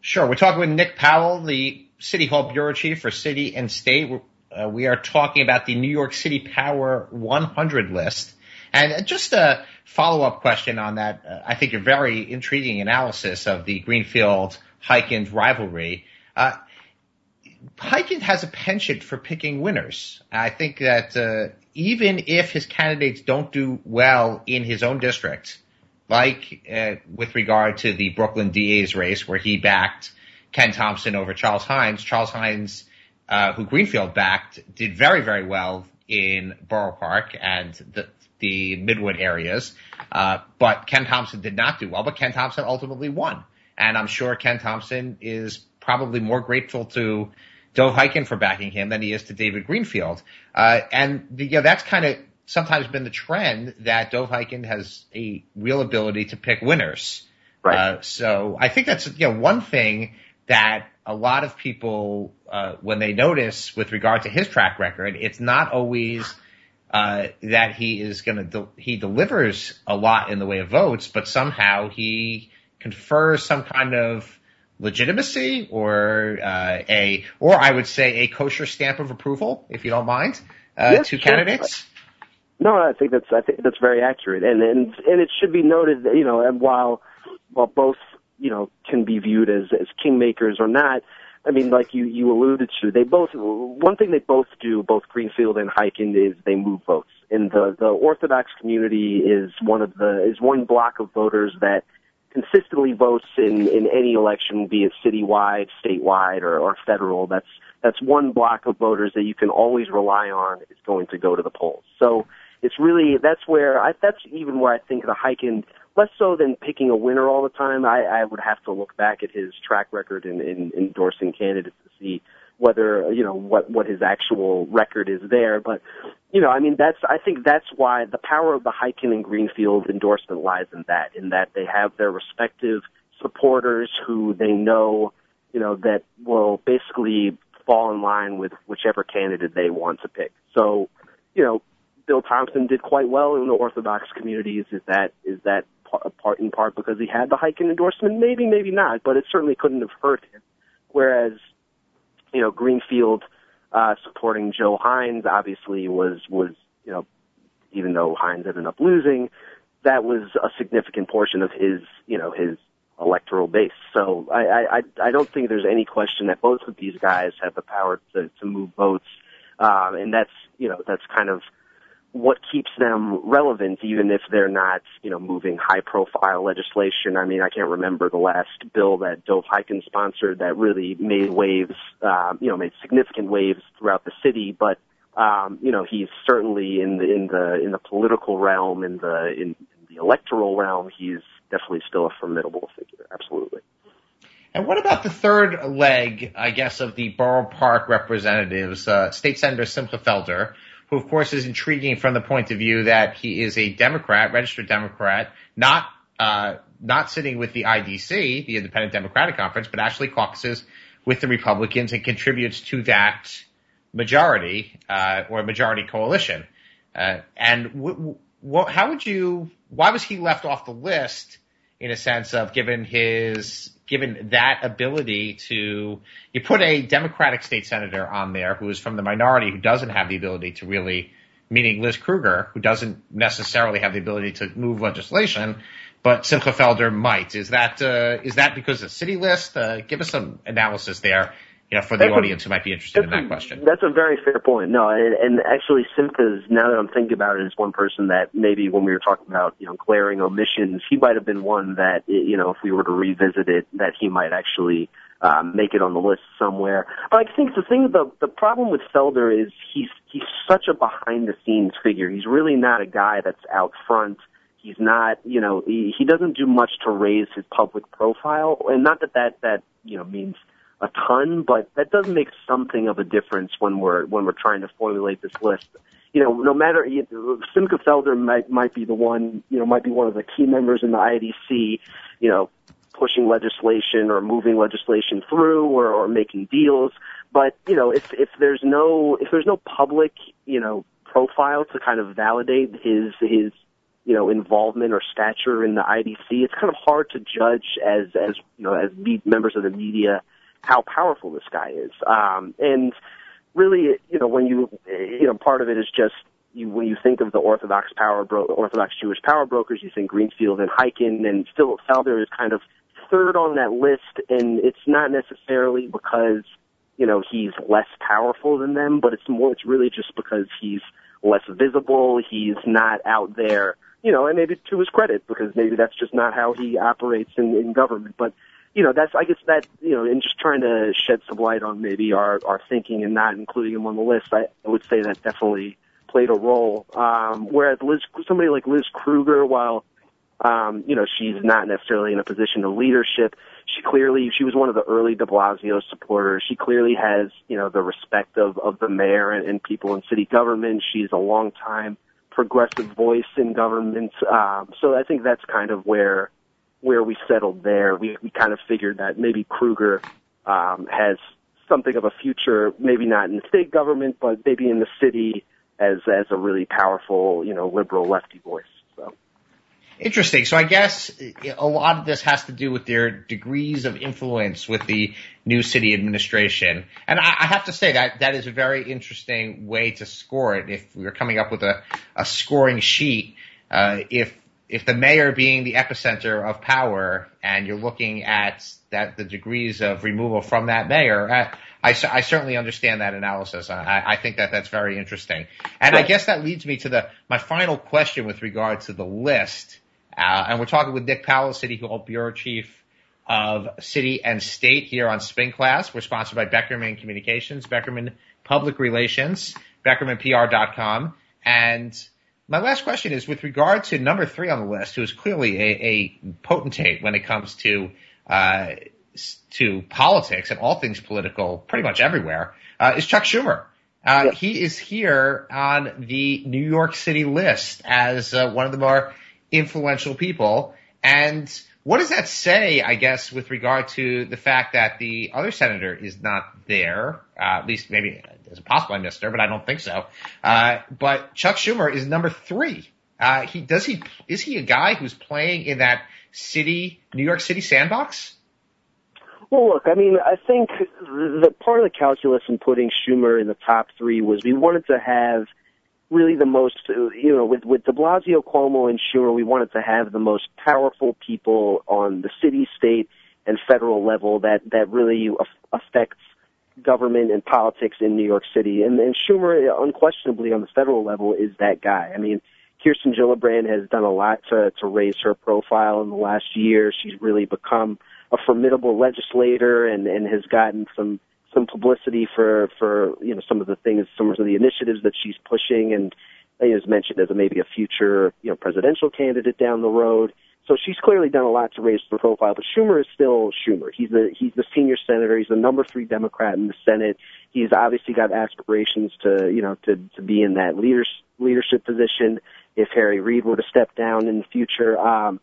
Sure. We're talking with Nick Powell, the City Hall Bureau Chief for City and State. Uh, we are talking about the New York City Power 100 list. And just a follow-up question on that. Uh, I think a very intriguing analysis of the Greenfield Hikind's rivalry. Uh, Hikind has a penchant for picking winners. I think that uh, even if his candidates don't do well in his own district, like uh, with regard to the Brooklyn DA's race where he backed Ken Thompson over Charles Hynes, Charles Hynes uh, who Greenfield backed, did very, very well in Borough Park and the, the Midwood areas. Uh, but Ken Thompson did not do well, but Ken Thompson ultimately won. And I'm sure Ken Thompson is probably more grateful to Dov Hikind for backing him than he is to David Greenfield. Uh, and the, you know, that's kind of sometimes been the trend that Dov Hikind has a real ability to pick winners. Right. Uh, so I think that's, you know, one thing that a lot of people, uh, when they notice with regard to his track record, it's not always uh, that he is going to de- he delivers a lot in the way of votes, but somehow he confers some kind of legitimacy or uh, a or I would say a kosher stamp of approval, if you don't mind, uh, yes, to sure. candidates. No, I think that's I think that's very accurate, and and and it should be noted that you know, and while while both you know, can be viewed as, as kingmakers or not. I mean, like you, you alluded to, they both, one thing they both do, both Greenfield and Hikind, is they move votes. And the, the Orthodox community is one of the, is one block of voters that consistently votes in, in any election, be it citywide, statewide, or, or federal. That's, that's one block of voters that you can always rely on is going to go to the polls. So it's really, that's where, I, that's even where I think the Hikind less so than picking a winner all the time. I, I would have to look back at his track record in, in endorsing candidates to see whether you know what what his actual record is there. But you know, I mean, that's I think that's why the power of the Hikind and Greenfield endorsement lies in that, in that they have their respective supporters who they know, you know, that will basically fall in line with whichever candidate they want to pick. So, you know, Bill Thompson did quite well in the Orthodox communities. Is that is that part in part because he had the Hikind endorsement? Maybe, maybe not, but it certainly couldn't have hurt him. Whereas, you know, Greenfield uh, supporting Joe Hynes obviously was was you know, even though Hynes ended up losing, that was a significant portion of his you know his electoral base. So I, I, I don't think there's any question that both of these guys have the power to, to move votes. Um, and that's, you know, that's kind of what keeps them relevant, even if they're not, you know, moving high profile legislation. I mean, I can't remember the last bill that Dov Hikind sponsored that really made waves, um, you know, made significant waves throughout the city, but, um, you know, he's certainly in the, in the, in the political realm, in the, in, in the electoral realm, he's, definitely still a formidable figure. Absolutely. And what about the third leg, I guess, of the Borough Park representatives, uh, State Senator Simcha Felder, who of course is intriguing from the point of view that he is a Democrat, registered Democrat, not, uh, not sitting with the IDC, the Independent Democratic Conference, but actually caucuses with the Republicans and contributes to that majority, uh, or majority coalition. Uh, and w- how would you, why was he left off the list? in a sense of given his given that ability to you put a Democratic state senator on there who is from the minority who doesn't have the ability to really meaning Liz Krueger, who doesn't necessarily have the ability to move legislation, but Simcha Felder might. Is that uh, is that because of city list? Uh, give us some analysis there you know, for the that's audience a, who might be interested in that question. That's a very fair point. No, and, and actually Simcha's, now that I'm thinking about it, is one person that maybe when we were talking about, you know, glaring omissions, he might have been one that, you know, if we were to revisit it, that he might actually um, make it on the list somewhere. But I think the thing, the the problem with Felder is he's he's such a behind the scenes figure. He's really not a guy that's out front. He's not, you know, he, he doesn't do much to raise his public profile, and not that that that you know means a ton, but that does make something of a difference when we're when we're trying to formulate this list. You know, no matter Simcha Felder might might be the one, you know, might be one of the key members in the IDC, you know, pushing legislation or moving legislation through or, or making deals. But you know, if if there's no if there's no public, you know, profile to kind of validate his his you know involvement or stature in the IDC, it's kind of hard to judge as as you know as members of the media how powerful this guy is. Um, and really, you know, when you, you know, part of it is just you, when you think of the Orthodox power, bro- Orthodox Jewish power brokers, you think Greenfield and Hikind, and Philip Felder is kind of third on that list, and it's not necessarily because you know he's less powerful than them, but it's more, it's really just because he's less visible. He's not out there, you know, and maybe to his credit because maybe that's just not how he operates in, in government. But you know, that's I guess that you know, in just trying to shed some light on maybe our our thinking and not including him on the list, I, I would say that definitely played a role. Um, whereas Liz, somebody like Liz Krueger, while um, you know she's not necessarily in a position of leadership, she clearly she was one of the early De Blasio supporters. She clearly has you know the respect of of the mayor and, and people in city government. She's a long time progressive voice in government. Um, so I think that's kind of where where we settled there. We, we kind of figured that maybe Krueger um, has something of a future, maybe not in the state government, but maybe in the city as as a really powerful, you know, liberal lefty voice. So. Interesting. So I guess a lot of this has to do with their degrees of influence with the new city administration. And I, I have to say that that is a very interesting way to score it. If we are coming up with a, a scoring sheet, uh, if if the mayor being the epicenter of power and you're looking at that the degrees of removal from that mayor, I, I, I certainly understand that analysis. I, I, think that that's very interesting. And I guess that leads me to the my final question with regard to the list. Uh, and we're talking with Nick Powell, City Hall Bureau Chief of City and State here on Spin Class. We're sponsored by Beckerman Communications, Beckerman Public Relations, BeckermanPR.com, and My last question is with regard to number three on the list, who is clearly a, a potentate when it comes to uh, to politics and all things political, pretty much everywhere, uh, is Chuck Schumer. Uh, yep. He is here on the New York City list as uh, one of the more influential people. And what does that say, I guess, with regard to the fact that the other senator is not there? Uh, at least maybe it's possible I missed her, but I don't think so. Uh, but Chuck Schumer is number three. Uh, he does he is he a guy who's playing in that city New York City sandbox? Well, look, I mean, I think the part of the calculus in putting Schumer in the top three was we wanted to have really the most, you know, with with De Blasio, Cuomo, and Schumer, we wanted to have the most powerful people on the city, state, and federal level that that really affects government and politics in New York City. And, and Schumer, unquestionably, on the federal level, is that guy. I mean, Kirsten Gillibrand has done a lot to to raise her profile in the last year. She's really become a formidable legislator and and has gotten some some publicity for for you know some of the things some of the initiatives that she's pushing and is mentioned as a, maybe a future you know presidential candidate down the road. So she's clearly done a lot to raise the profile, but Schumer is still Schumer. He's the he's the senior senator. He's the number three Democrat in the Senate. He's obviously got aspirations to you know to to be in that leaders leadership position if Harry Reid were to step down in the future. Um,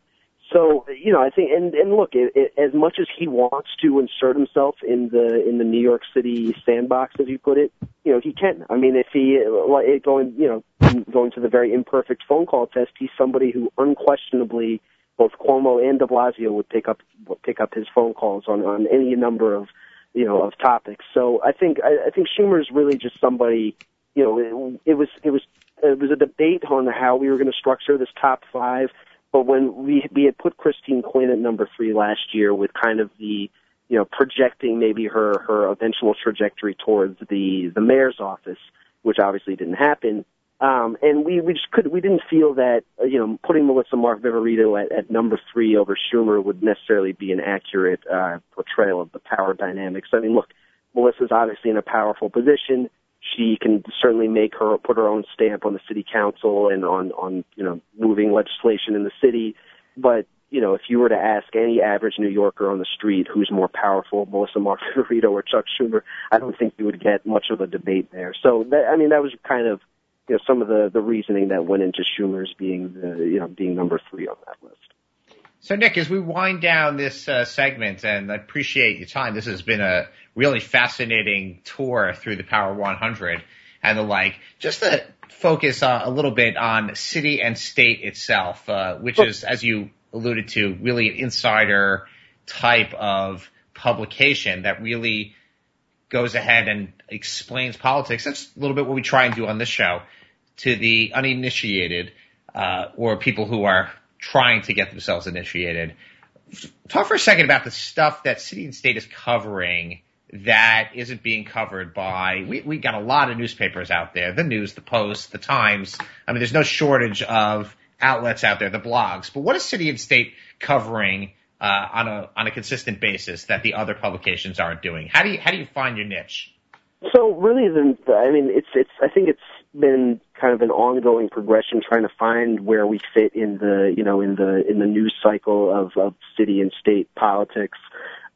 so you know, I think, and and look, it, it, as much as he wants to insert himself in the in the New York City sandbox, as you put it, you know, he can. I mean, if he going, you know, going to the very imperfect phone call test, he's somebody who unquestionably both Cuomo and De Blasio would pick up would pick up his phone calls on on any number of you know of topics. So I think I, I think Schumer is really just somebody. You know, it, it was it was it was a debate on how we were going to structure this top five but when we we had put Christine Quinn at number three last year with kind of the you know projecting maybe her her eventual trajectory towards the the mayor's office, which obviously didn't happen. Um, and we, we just could, we didn't feel that, you know, putting Melissa Mark Viverito at, at number three over Schumer would necessarily be an accurate, uh, portrayal of the power dynamics. I mean, look, Melissa's obviously in a powerful position. She can certainly make her put her own stamp on the city council and on on you know moving legislation in the city. But you know if you were to ask any average new yorker on the street who's more powerful melissa margarito or chuck schumer i don't think you would get much of a debate there. So that i mean that was kind of you know some of the the reasoning that went into schumer's being the you know being number three on that list so, Nick, as we wind down this uh, segment, and I appreciate your time, this has been a really fascinating tour through the Power 100 and the like. Just to focus uh, a little bit on city and state itself, uh, which is, as you alluded to, really an insider type of publication that really goes ahead and explains politics. That's a little bit what we try and do on this show to the uninitiated uh, or people who are trying to get themselves initiated. Talk for a second about the stuff that City and State is covering that isn't being covered by we we got a lot of newspapers out there, the news, the post, the times. I mean there's no shortage of outlets out there, the blogs. But what is City and State covering uh, on a on a consistent basis that the other publications aren't doing? How do you how do you find your niche? So really, the, I mean, it's it's. I think it's been kind of an ongoing progression, trying to find where we fit in the you know in the in the news cycle of of city and state politics.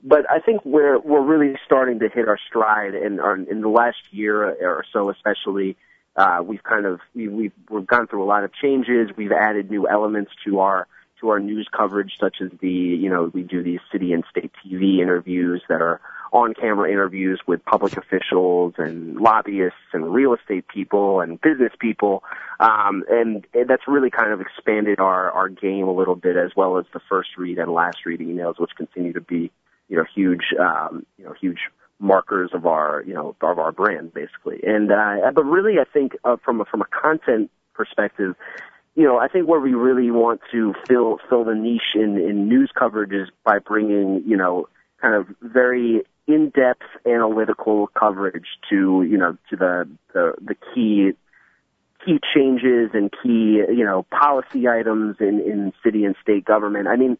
But I think we're we're really starting to hit our stride in our, in the last year or so, especially. Uh, we've kind of we, we've we've gone through a lot of changes. We've added new elements to our to our news coverage, such as the you know we do these city and state TV interviews that are on-camera interviews with public officials and lobbyists and real estate people and business people, um, and, and that's really kind of expanded our our game a little bit, as well as the first read and last read emails, which continue to be you know huge um, you know huge markers of our you know of our brand basically. And uh, but really, I think uh, from a, from a content perspective, you know, I think where we really want to fill fill the niche in in news coverage is by bringing you know kind of very in-depth analytical coverage to you know to the the, the key key changes and key you know policy items in in city and state government. I mean,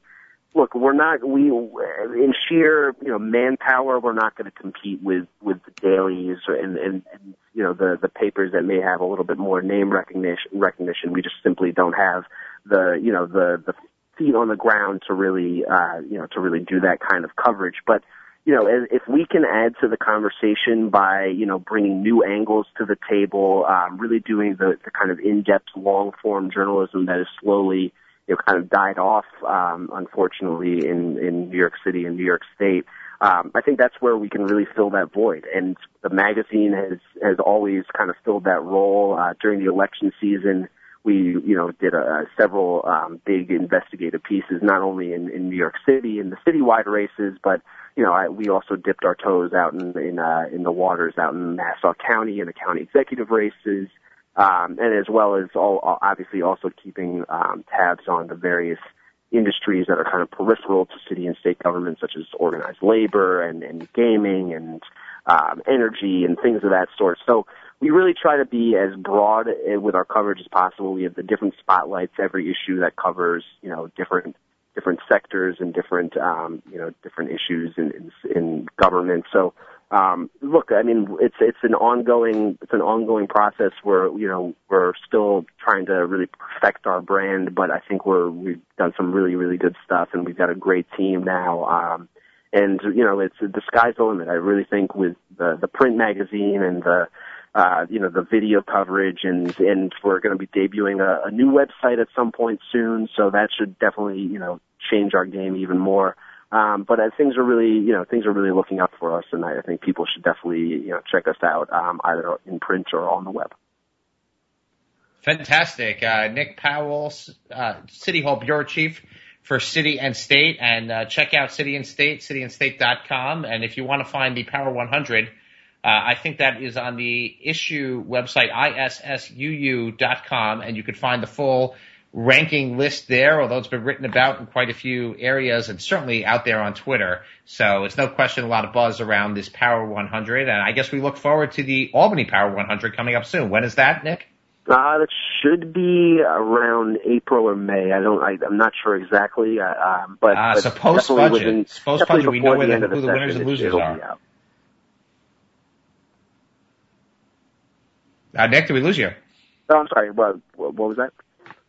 look, we're not we in sheer you know manpower, we're not going to compete with with the dailies and, and and you know the the papers that may have a little bit more name recognition. Recognition, we just simply don't have the you know the the feet on the ground to really uh, you know to really do that kind of coverage, but you know, if we can add to the conversation by, you know, bringing new angles to the table, um, really doing the, the kind of in-depth, long-form journalism that is slowly, you know, kind of died off, um, unfortunately, in, in New York City and New York State. Um, I think that's where we can really fill that void. And the magazine has, has always kind of filled that role, uh, during the election season. We, you know, did several, um, big investigative pieces, not only in, in New York City in the citywide races, but, you know, I, we also dipped our toes out in, in, uh, in the waters out in Nassau County in the county executive races um, and as well as all, obviously also keeping um, tabs on the various industries that are kind of peripheral to city and state government, such as organized labor and, and gaming and um, energy and things of that sort. So we really try to be as broad with our coverage as possible. We have the different spotlights every issue that covers, you know, different different sectors and different um, you know different issues in, in, in government. So um, look, I mean, it's it's an ongoing it's an ongoing process where you know we're still trying to really perfect our brand, but I think we're we've done some really really good stuff, and we've got a great team now. Um, and you know, it's the sky's the limit. I really think with the the print magazine and the uh, you know the video coverage, and and we're going to be debuting a, a new website at some point soon, so that should definitely you know change our game even more. Um, but uh, things are really, you know, things are really looking up for us, and I, I think people should definitely, you know, check us out um, either in print or on the web. Fantastic, uh, Nick Powell, uh, City Hall Bureau Chief for City and State, and uh, check out City and State, cityandstate.com, and if you want to find the Power 100. Uh, I think that is on the Issuu website, issuu.com, and you could find the full ranking list there, although it's been written about in quite a few areas and certainly out there on Twitter. So it's no question a lot of buzz around this Power 100. And I guess we look forward to the Albany Power 100 coming up soon. When is that, Nick? Uh, it should be around April or May. I don't. I, I'm not sure exactly. Uh, um, but, uh, but so post budget. Post budget, we know who the, who the winners and losers are. Uh, Nick, did we lose you? Oh, I'm sorry. What, what was that?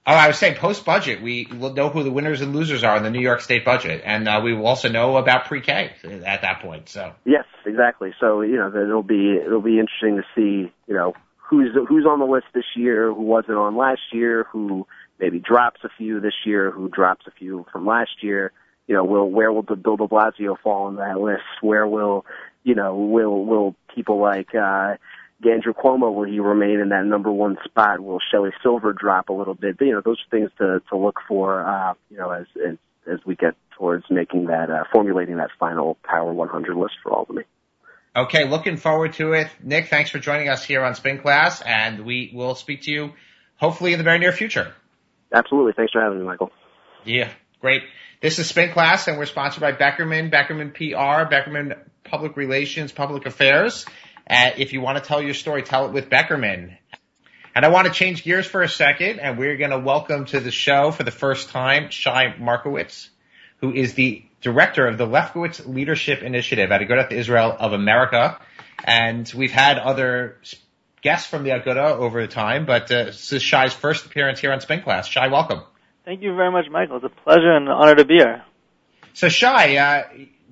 Oh, I was saying post budget, we will know who the winners and losers are in the New York State budget, and uh, we will also know about pre-K at that point. So yes, exactly. So you know, it'll be it'll be interesting to see you know who's who's on the list this year, who wasn't on last year, who maybe drops a few this year, who drops a few from last year. You know, will where will the Bill De Blasio fall on that list? Where will you know will will people like uh, Andrew Cuomo, will he remain in that number one spot? Will Shelley Silver drop a little bit? But, you know, those are things to, to look for, uh, you know, as, as, as we get towards making that, uh, formulating that final Power 100 list for Albany. Okay, looking forward to it. Nick, thanks for joining us here on Spin Class, and we will speak to you hopefully in the very near future. Absolutely. Thanks for having me, Michael. Yeah, great. This is Spin Class, and we're sponsored by Beckerman, Beckerman PR, Beckerman Public Relations, Public Affairs. Uh, if you want to tell your story, tell it with Beckerman. And I want to change gears for a second, and we're going to welcome to the show for the first time Shai Markowitz, who is the director of the Lefkowitz Leadership Initiative at Agudath Israel of America. And we've had other guests from the Aguda over the time, but uh, this is Shai's first appearance here on Spin Class. Shai, welcome. Thank you very much, Michael. It's a pleasure and an honor to be here. So Shai, uh,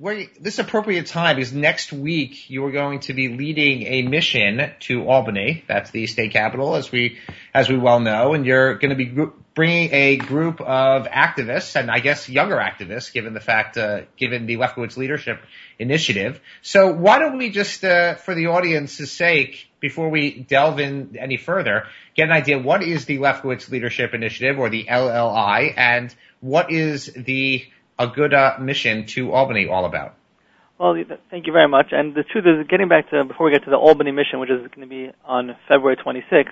where this appropriate time is next week you are going to be leading a mission to Albany. That's the state capital, as we as we well know, and you're going to be bringing a group of activists, and I guess younger activists, given the fact, uh, given the Lefkowitz Leadership Initiative. So why don't we just, uh, for the audience's sake, before we delve in any further, get an idea what is the Lefkowitz Leadership Initiative or the LLI, and what is the Aguda mission to Albany all about? Well, thank you very much. And the truth is, getting back to before we get to the Albany mission, which is going to be on February 26th,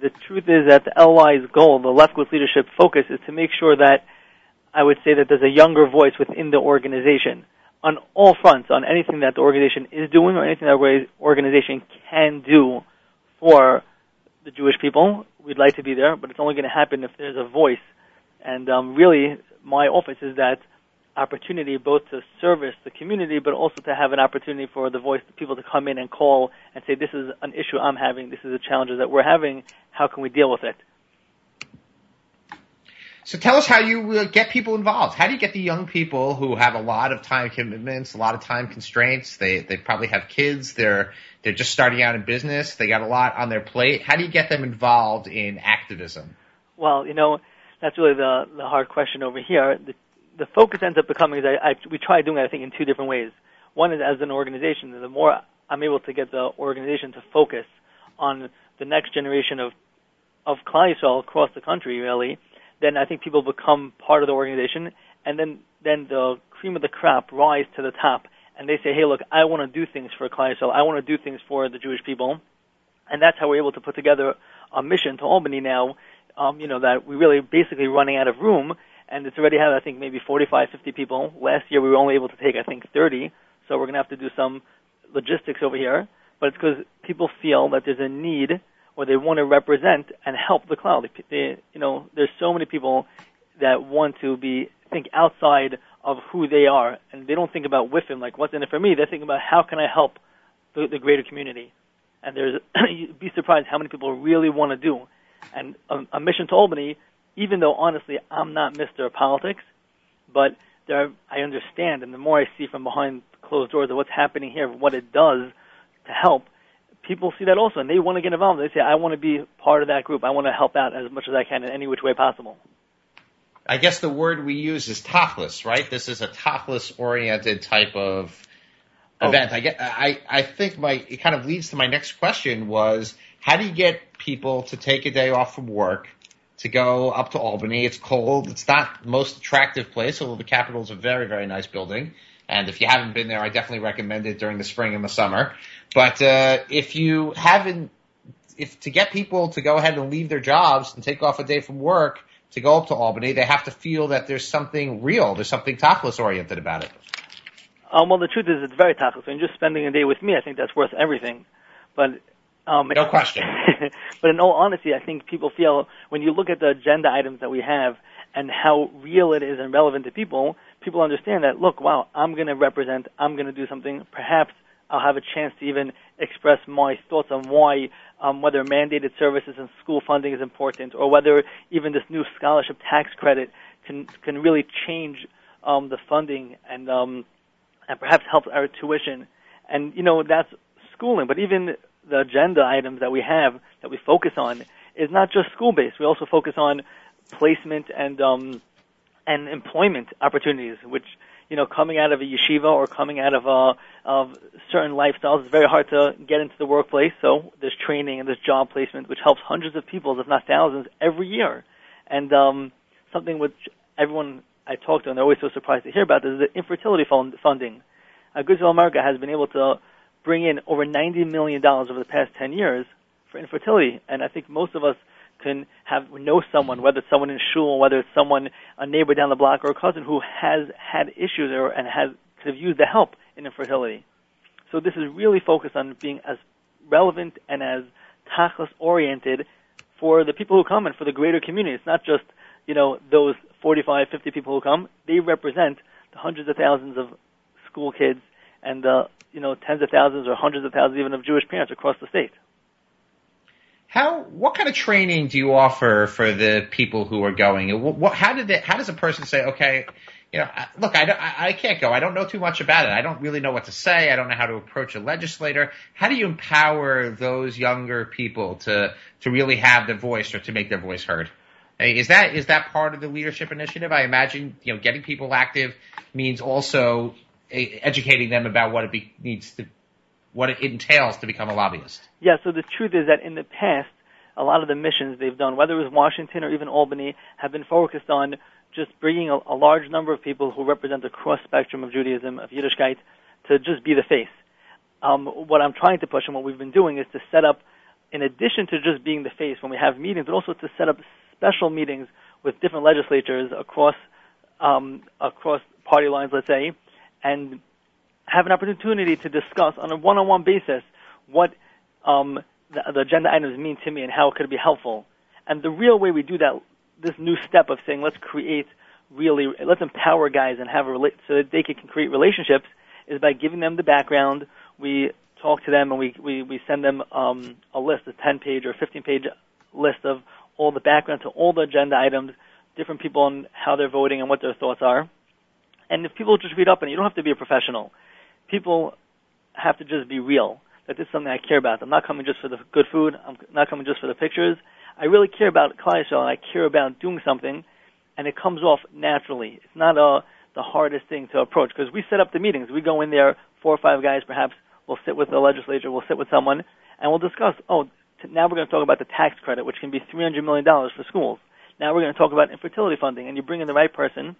the truth is that the LLI's goal, the Lefkowitz leadership focus, is to make sure that I would say that there's a younger voice within the organization on all fronts, on anything that the organization is doing or anything that the organization can do for the Jewish people. We'd like to be there, but it's only going to happen if there's a voice. And um, really, my office is that opportunity both to service the community, but also to have an opportunity for the voice of people to come in and call and say, "This is an issue I'm having. This is a challenge that we're having. How can we deal with it?" So tell us how you uh, get people involved. How do you get the young people who have a lot of time commitments, a lot of time constraints? They they probably have kids. They're they're just starting out in business. They got a lot on their plate. How do you get them involved in activism? Well, you know, that's really the the hard question over here. The the focus ends up becoming is I, I we try doing it I think in two different ways. One is as an organization, the more I'm able to get the organization to focus on the next generation of of Klal across the country, really, then I think people become part of the organization, and then then the cream of the crop rise to the top, and they say, hey, look, I want to do things for Klal I want to do things for the Jewish people, and that's how we're able to put together a mission to Albany now. Um, you know that we're really basically running out of room, and it's already had I think maybe 45, 50 people. Last year we were only able to take I think 30, so we're going to have to do some logistics over here. But it's because people feel that there's a need or they want to represent and help the Klal. They, you know, there's so many people that want to be think outside of who they are, and they don't think about WIFM like what's in it for me. They think about how can I help the, the greater community. And there's you'd be surprised how many people really want to do. And a, a mission to Albany, even though honestly I'm not Mr. Politics, but there I understand, and the more I see from behind closed doors of what's happening here, what it does to help, people see that also, and they want to get involved. They say, I want to be part of that group. I want to help out as much as I can in any which way possible. I guess the word we use is tachlis, right? This is a tachlis oriented type of oh. event. I get, I, I think my, it kind of leads to my next question was, how do you get people to take a day off from work to go up to Albany? It's cold. It's not the most attractive place, although the Capitol is a very, very nice building. And if you haven't been there, I definitely recommend it during the spring and the summer. But uh, if you haven't, if to get people to go ahead and leave their jobs and take off a day from work to go up to Albany, they have to feel that there's something real, there's something tachlis oriented about it. Um, well, the truth is, it's very tachlis. And just spending a day with me, I think that's worth everything. But um, no question. but in all honesty, I think people feel when you look at the agenda items that we have and how real it is and relevant to people, people understand that. Look, wow, I'm going to represent. I'm going to do something. Perhaps I'll have a chance to even express my thoughts on why um, whether mandated services and school funding is important, or whether even this new scholarship tax credit can can really change um, the funding and um, and perhaps help our tuition. And you know that's schooling, but even the agenda items that we have that we focus on is not just school based. We also focus on placement and um, and employment opportunities, which you know, coming out of a yeshiva or coming out of a of certain lifestyles, it's very hard to get into the workplace. So there's training and there's job placement, which helps hundreds of people, if not thousands, every year. And um, something which everyone I talk to, and they're always so surprised to hear about, is the infertility fund funding. Uh, Goodwill America has been able to bring in over $90 million over the past 10 years for infertility, and I think most of us can have know someone, whether it's someone in shul, whether it's someone a neighbor down the block or a cousin who has had issues or and has could have used the help in infertility. So this is really focused on being as relevant and as tachlis oriented for the people who come and for the greater community. It's not just you know those 45, 50 people who come. They represent the hundreds of thousands of school kids and you know tens of thousands or hundreds of thousands even of Jewish parents across the state. How, what kind of training do you offer for the people who are going? What, what how did it, how does a person say, okay, you know, look, I, I, I can't go. I don't know too much about it. I don't really know what to say. I don't know how to approach a legislator. How do you empower those younger people to, to really have their voice or to make their voice heard? Is that, is that part of the leadership initiative? I imagine, you know, getting people active means also educating them about what it be, needs to what it entails to become a lobbyist. Yeah, so the truth is that in the past, a lot of the missions they've done, whether it was Washington or even Albany, have been focused on just bringing a, a large number of people who represent the cross spectrum of Judaism, of Yiddishkeit, to just be the face. Um, what I'm trying to push and what we've been doing is to set up, in addition to just being the face when we have meetings, but also to set up special meetings with different legislatures across um, across party lines, let's say, and have an opportunity to discuss on a one-on-one basis what um, the, the agenda items mean to me and how it could be helpful. And the real way we do that, this new step of saying let's create really let's empower guys and have a rela- so that they can create relationships is by giving them the background. We talk to them and we we, we send them um, a list, a 10 page or 15 page list of all the background to all the agenda items, different people and how they're voting and what their thoughts are. And if people just read up and you don't have to be a professional, people have to just be real. That this is something I care about. I'm not coming just for the good food. I'm not coming just for the pictures. I really care about Klal and I care about doing something, and it comes off naturally. It's not a, uh, the hardest thing to approach because we set up the meetings. We go in there, four or five guys perhaps. We'll sit with the legislature. We'll sit with someone, and we'll discuss. Oh, t- now we're going to talk about the tax credit, which can be 300 million dollars for schools. Now we're going to talk about infertility funding, and you bring in the right person,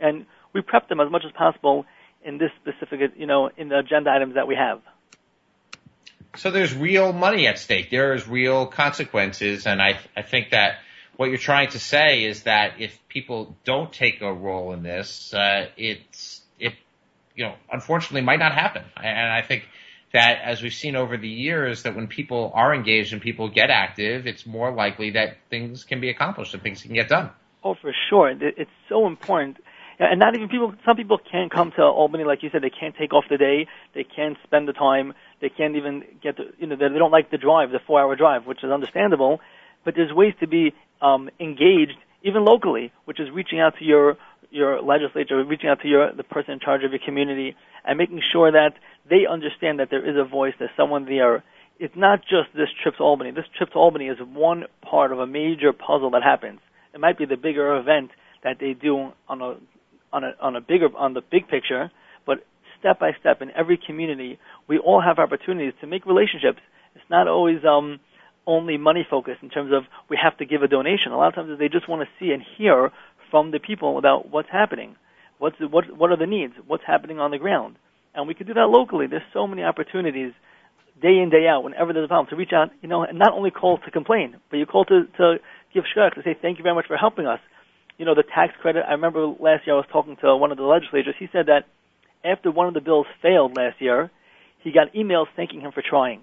and we prep them as much as possible in this specific, you know, in the agenda items that we have. So there's real money at stake. There is real consequences, and I I think that what you're trying to say is that if people don't take a role in this, uh, it's it you know unfortunately might not happen. And I think that as we've seen over the years, that when people are engaged and people get active, it's more likely that things can be accomplished and things can get done. Oh, for sure. It's so important and not even people. Some people can't come to Albany, like you said. They can't take off the day. They can't spend the time. They can't even get the. You know, they don't like the drive, the four-hour drive, which is understandable. But there's ways to be um, engaged, even locally, which is reaching out to your your legislature, reaching out to your the person in charge of your community, and making sure that they understand that there is a voice, there's someone there. It's not just this trip to Albany. This trip to Albany is one part of a major puzzle that happens. It might be the bigger event that they do on a on a on a bigger on the big picture, but step by step in every community, we all have opportunities to make relationships. It's not always um, only money focused in terms of we have to give a donation. A lot of times they just want to see and hear from the people about what's happening, what's what what are the needs, what's happening on the ground, and we could do that locally. There's so many opportunities day in day out whenever there's a problem to reach out, you know, and not only call to complain, but you call to to give shkach to say thank you very much for helping us you know, the tax credit. I remember last year I was talking to one of the legislators. He said that after one of the bills failed last year, he got emails thanking him for trying.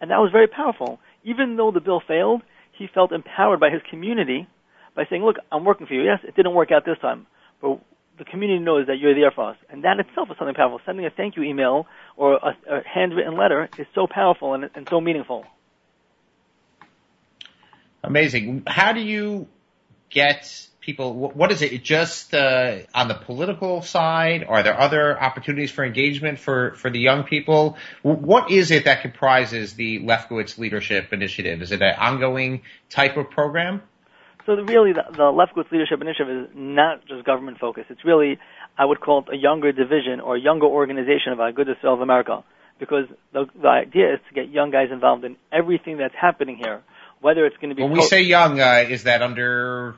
And that was very powerful. Even though the bill failed, he felt empowered by his community by saying, look, I'm working for you. Yes, it didn't work out this time, but the community knows that you're there for us. And that itself is something powerful. Sending a thank you email or a, a handwritten letter is so powerful and, and so meaningful. Amazing. How do you get people? What is it? Just uh, on the political side? Are there other opportunities for engagement for for the young people? What is it that comprises the Lefkowitz Leadership Initiative? Is it an ongoing type of program? So the, really, the, the Lefkowitz Leadership Initiative is not just government focused. It's really, I would call it a younger division or a younger organization of Agudas of America, because the, the idea is to get young guys involved in everything that's happening here whether it's going to be. When we say young, uh, is that under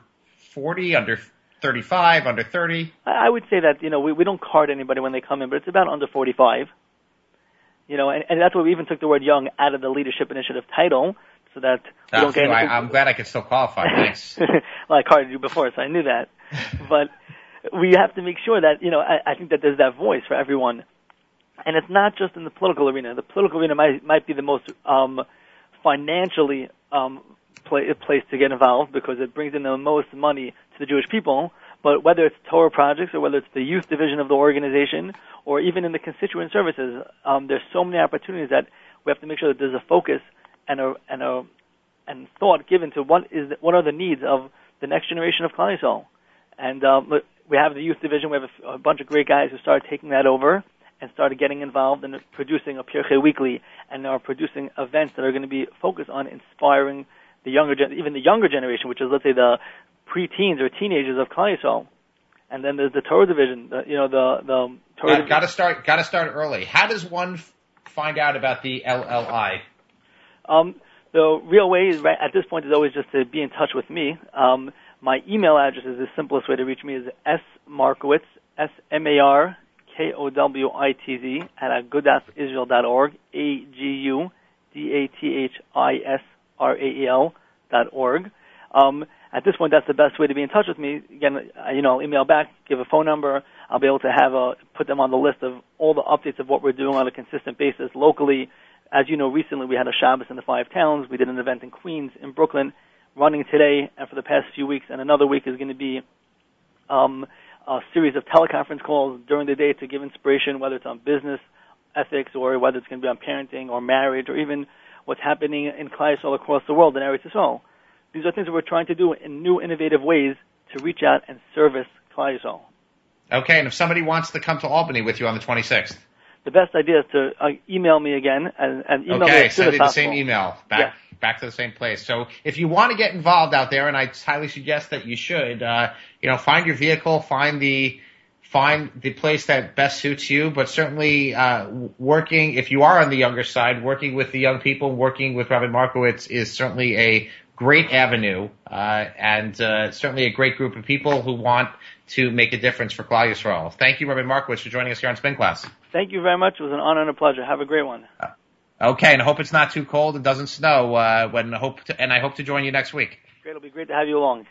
40, under 35, under 30? I would say that, you know, we, we don't card anybody when they come in, but it's about under 45. You know, and, and that's why we even took the word young out of the leadership initiative title so that we don't get. I, I'm glad I could still qualify. Thanks. well, I carded you before, so I knew that. but we have to make sure that, you know, I, I think that there's that voice for everyone. And it's not just in the political arena. The political arena might, might be the most, um, financially um, play, place to get involved because it brings in the most money to the Jewish people. But whether it's Torah projects or whether it's the youth division of the organization or even in the constituent services, um, there's so many opportunities that we have to make sure that there's a focus and a and a and thought given to what is the, what are the needs of the next generation of Klal. And um, we have the youth division. We have a, a bunch of great guys who started taking that over and started getting involved in producing a Pirchei weekly and are producing events that are going to be focused on inspiring the younger, gen- even the younger generation, which is let's say the pre-teens or teenagers of Klal Yisrael. And then there's the Torah division, the, you know, the the Torah. Got, got to start. Got to start early. How does one f- find out about the LLI? Um, the real way is right at this point is always just to be in touch with me. Um, my email address is the simplest way to reach me is s markowitz s m a r K O W I T Z at agudasisrael.org, A G U D A T H I S R A E L dot org. Um, at this point, that's the best way to be in touch with me. Again, you know, email back, give a phone number. I'll be able to have a put them on the list of all the updates of what we're doing on a consistent basis locally. As you know, recently we had a Shabbos in the five towns. We did an event in Queens, in Brooklyn, running today and for the past few weeks. And another week is going to be um, a series of teleconference calls during the day to give inspiration, whether it's on business ethics or whether it's going to be on parenting or marriage or even what's happening in Klal all across the world in Eretz Yisrael. These are things that we're trying to do in new, innovative ways to reach out and service Klal Okay, and if somebody wants to come to Albany with you on the 26th, the best idea is to uh, email me again and, and email okay, me as send soon me as the same email back Yes. back to the same place. So if you want to get involved out there, and I highly suggest that you should, uh, you know, find your vehicle, find the find the place that best suits you. But certainly, uh, working if you are on the younger side, working with the young people, working with Robin Markowitz is certainly a great avenue, uh, and uh, certainly a great group of people who want to make a difference for Klal Yisrael. Thank you, Robin Markowitz, for joining us here on Spin Class. Thank you very much. It was an honor and a pleasure. Have a great one. Okay, and I hope it's not too cold and doesn't snow. Uh, when I hope to, and I hope to join you next week. Great. It'll be great to have you along.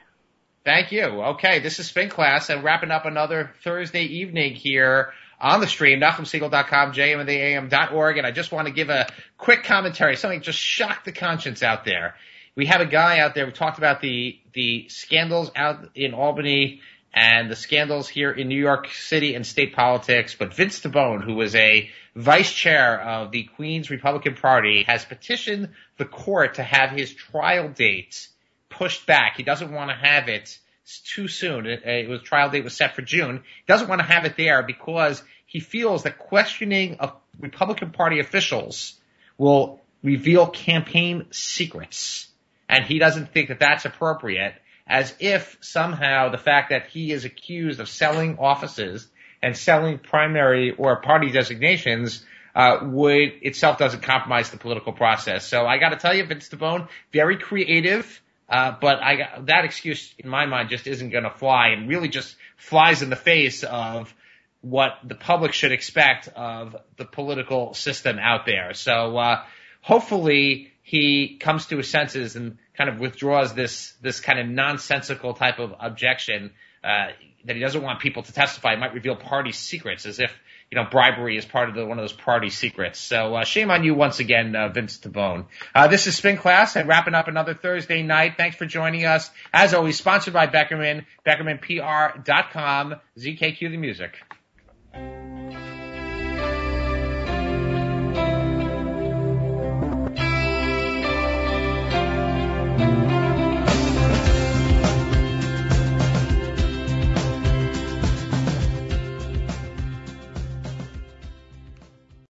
Thank you. Okay, this is Spin Class and wrapping up another Thursday evening here on the stream, NachumSegal.com, JMintheAM.org, and I just want to give a quick commentary, something just shocked the conscience out there. We have a guy out there, we talked about the, the scandals out in Albany and the scandals here in New York City and state politics, but Vince Tabone, who was a vice chair of the Queens Republican Party, has petitioned the court to have his trial date pushed back. He doesn't want to have it too soon. It, it was trial date was set for June. He doesn't want to have it there because he feels that questioning of Republican Party officials will reveal campaign secrets. And he doesn't think that that's appropriate as if somehow the fact that he is accused of selling offices and selling primary or party designations uh, would itself doesn't compromise the political process. So I got to tell you, Vince Tabone, very creative, uh, but I that excuse in my mind just isn't going to fly, and really just flies in the face of what the public should expect of the political system out there. So uh, hopefully he comes to his senses and kind of withdraws this this kind of nonsensical type of objection uh, that he doesn't want people to testify. It might reveal party secrets, as if you know bribery is part of the, one of those party secrets. So uh, shame on you once again, uh, Vince Tabone. Uh, this is Spin Class and wrapping up another Thursday night. Thanks for joining us. As always, sponsored by Beckerman, BeckermanPR.com, ZKQ the music.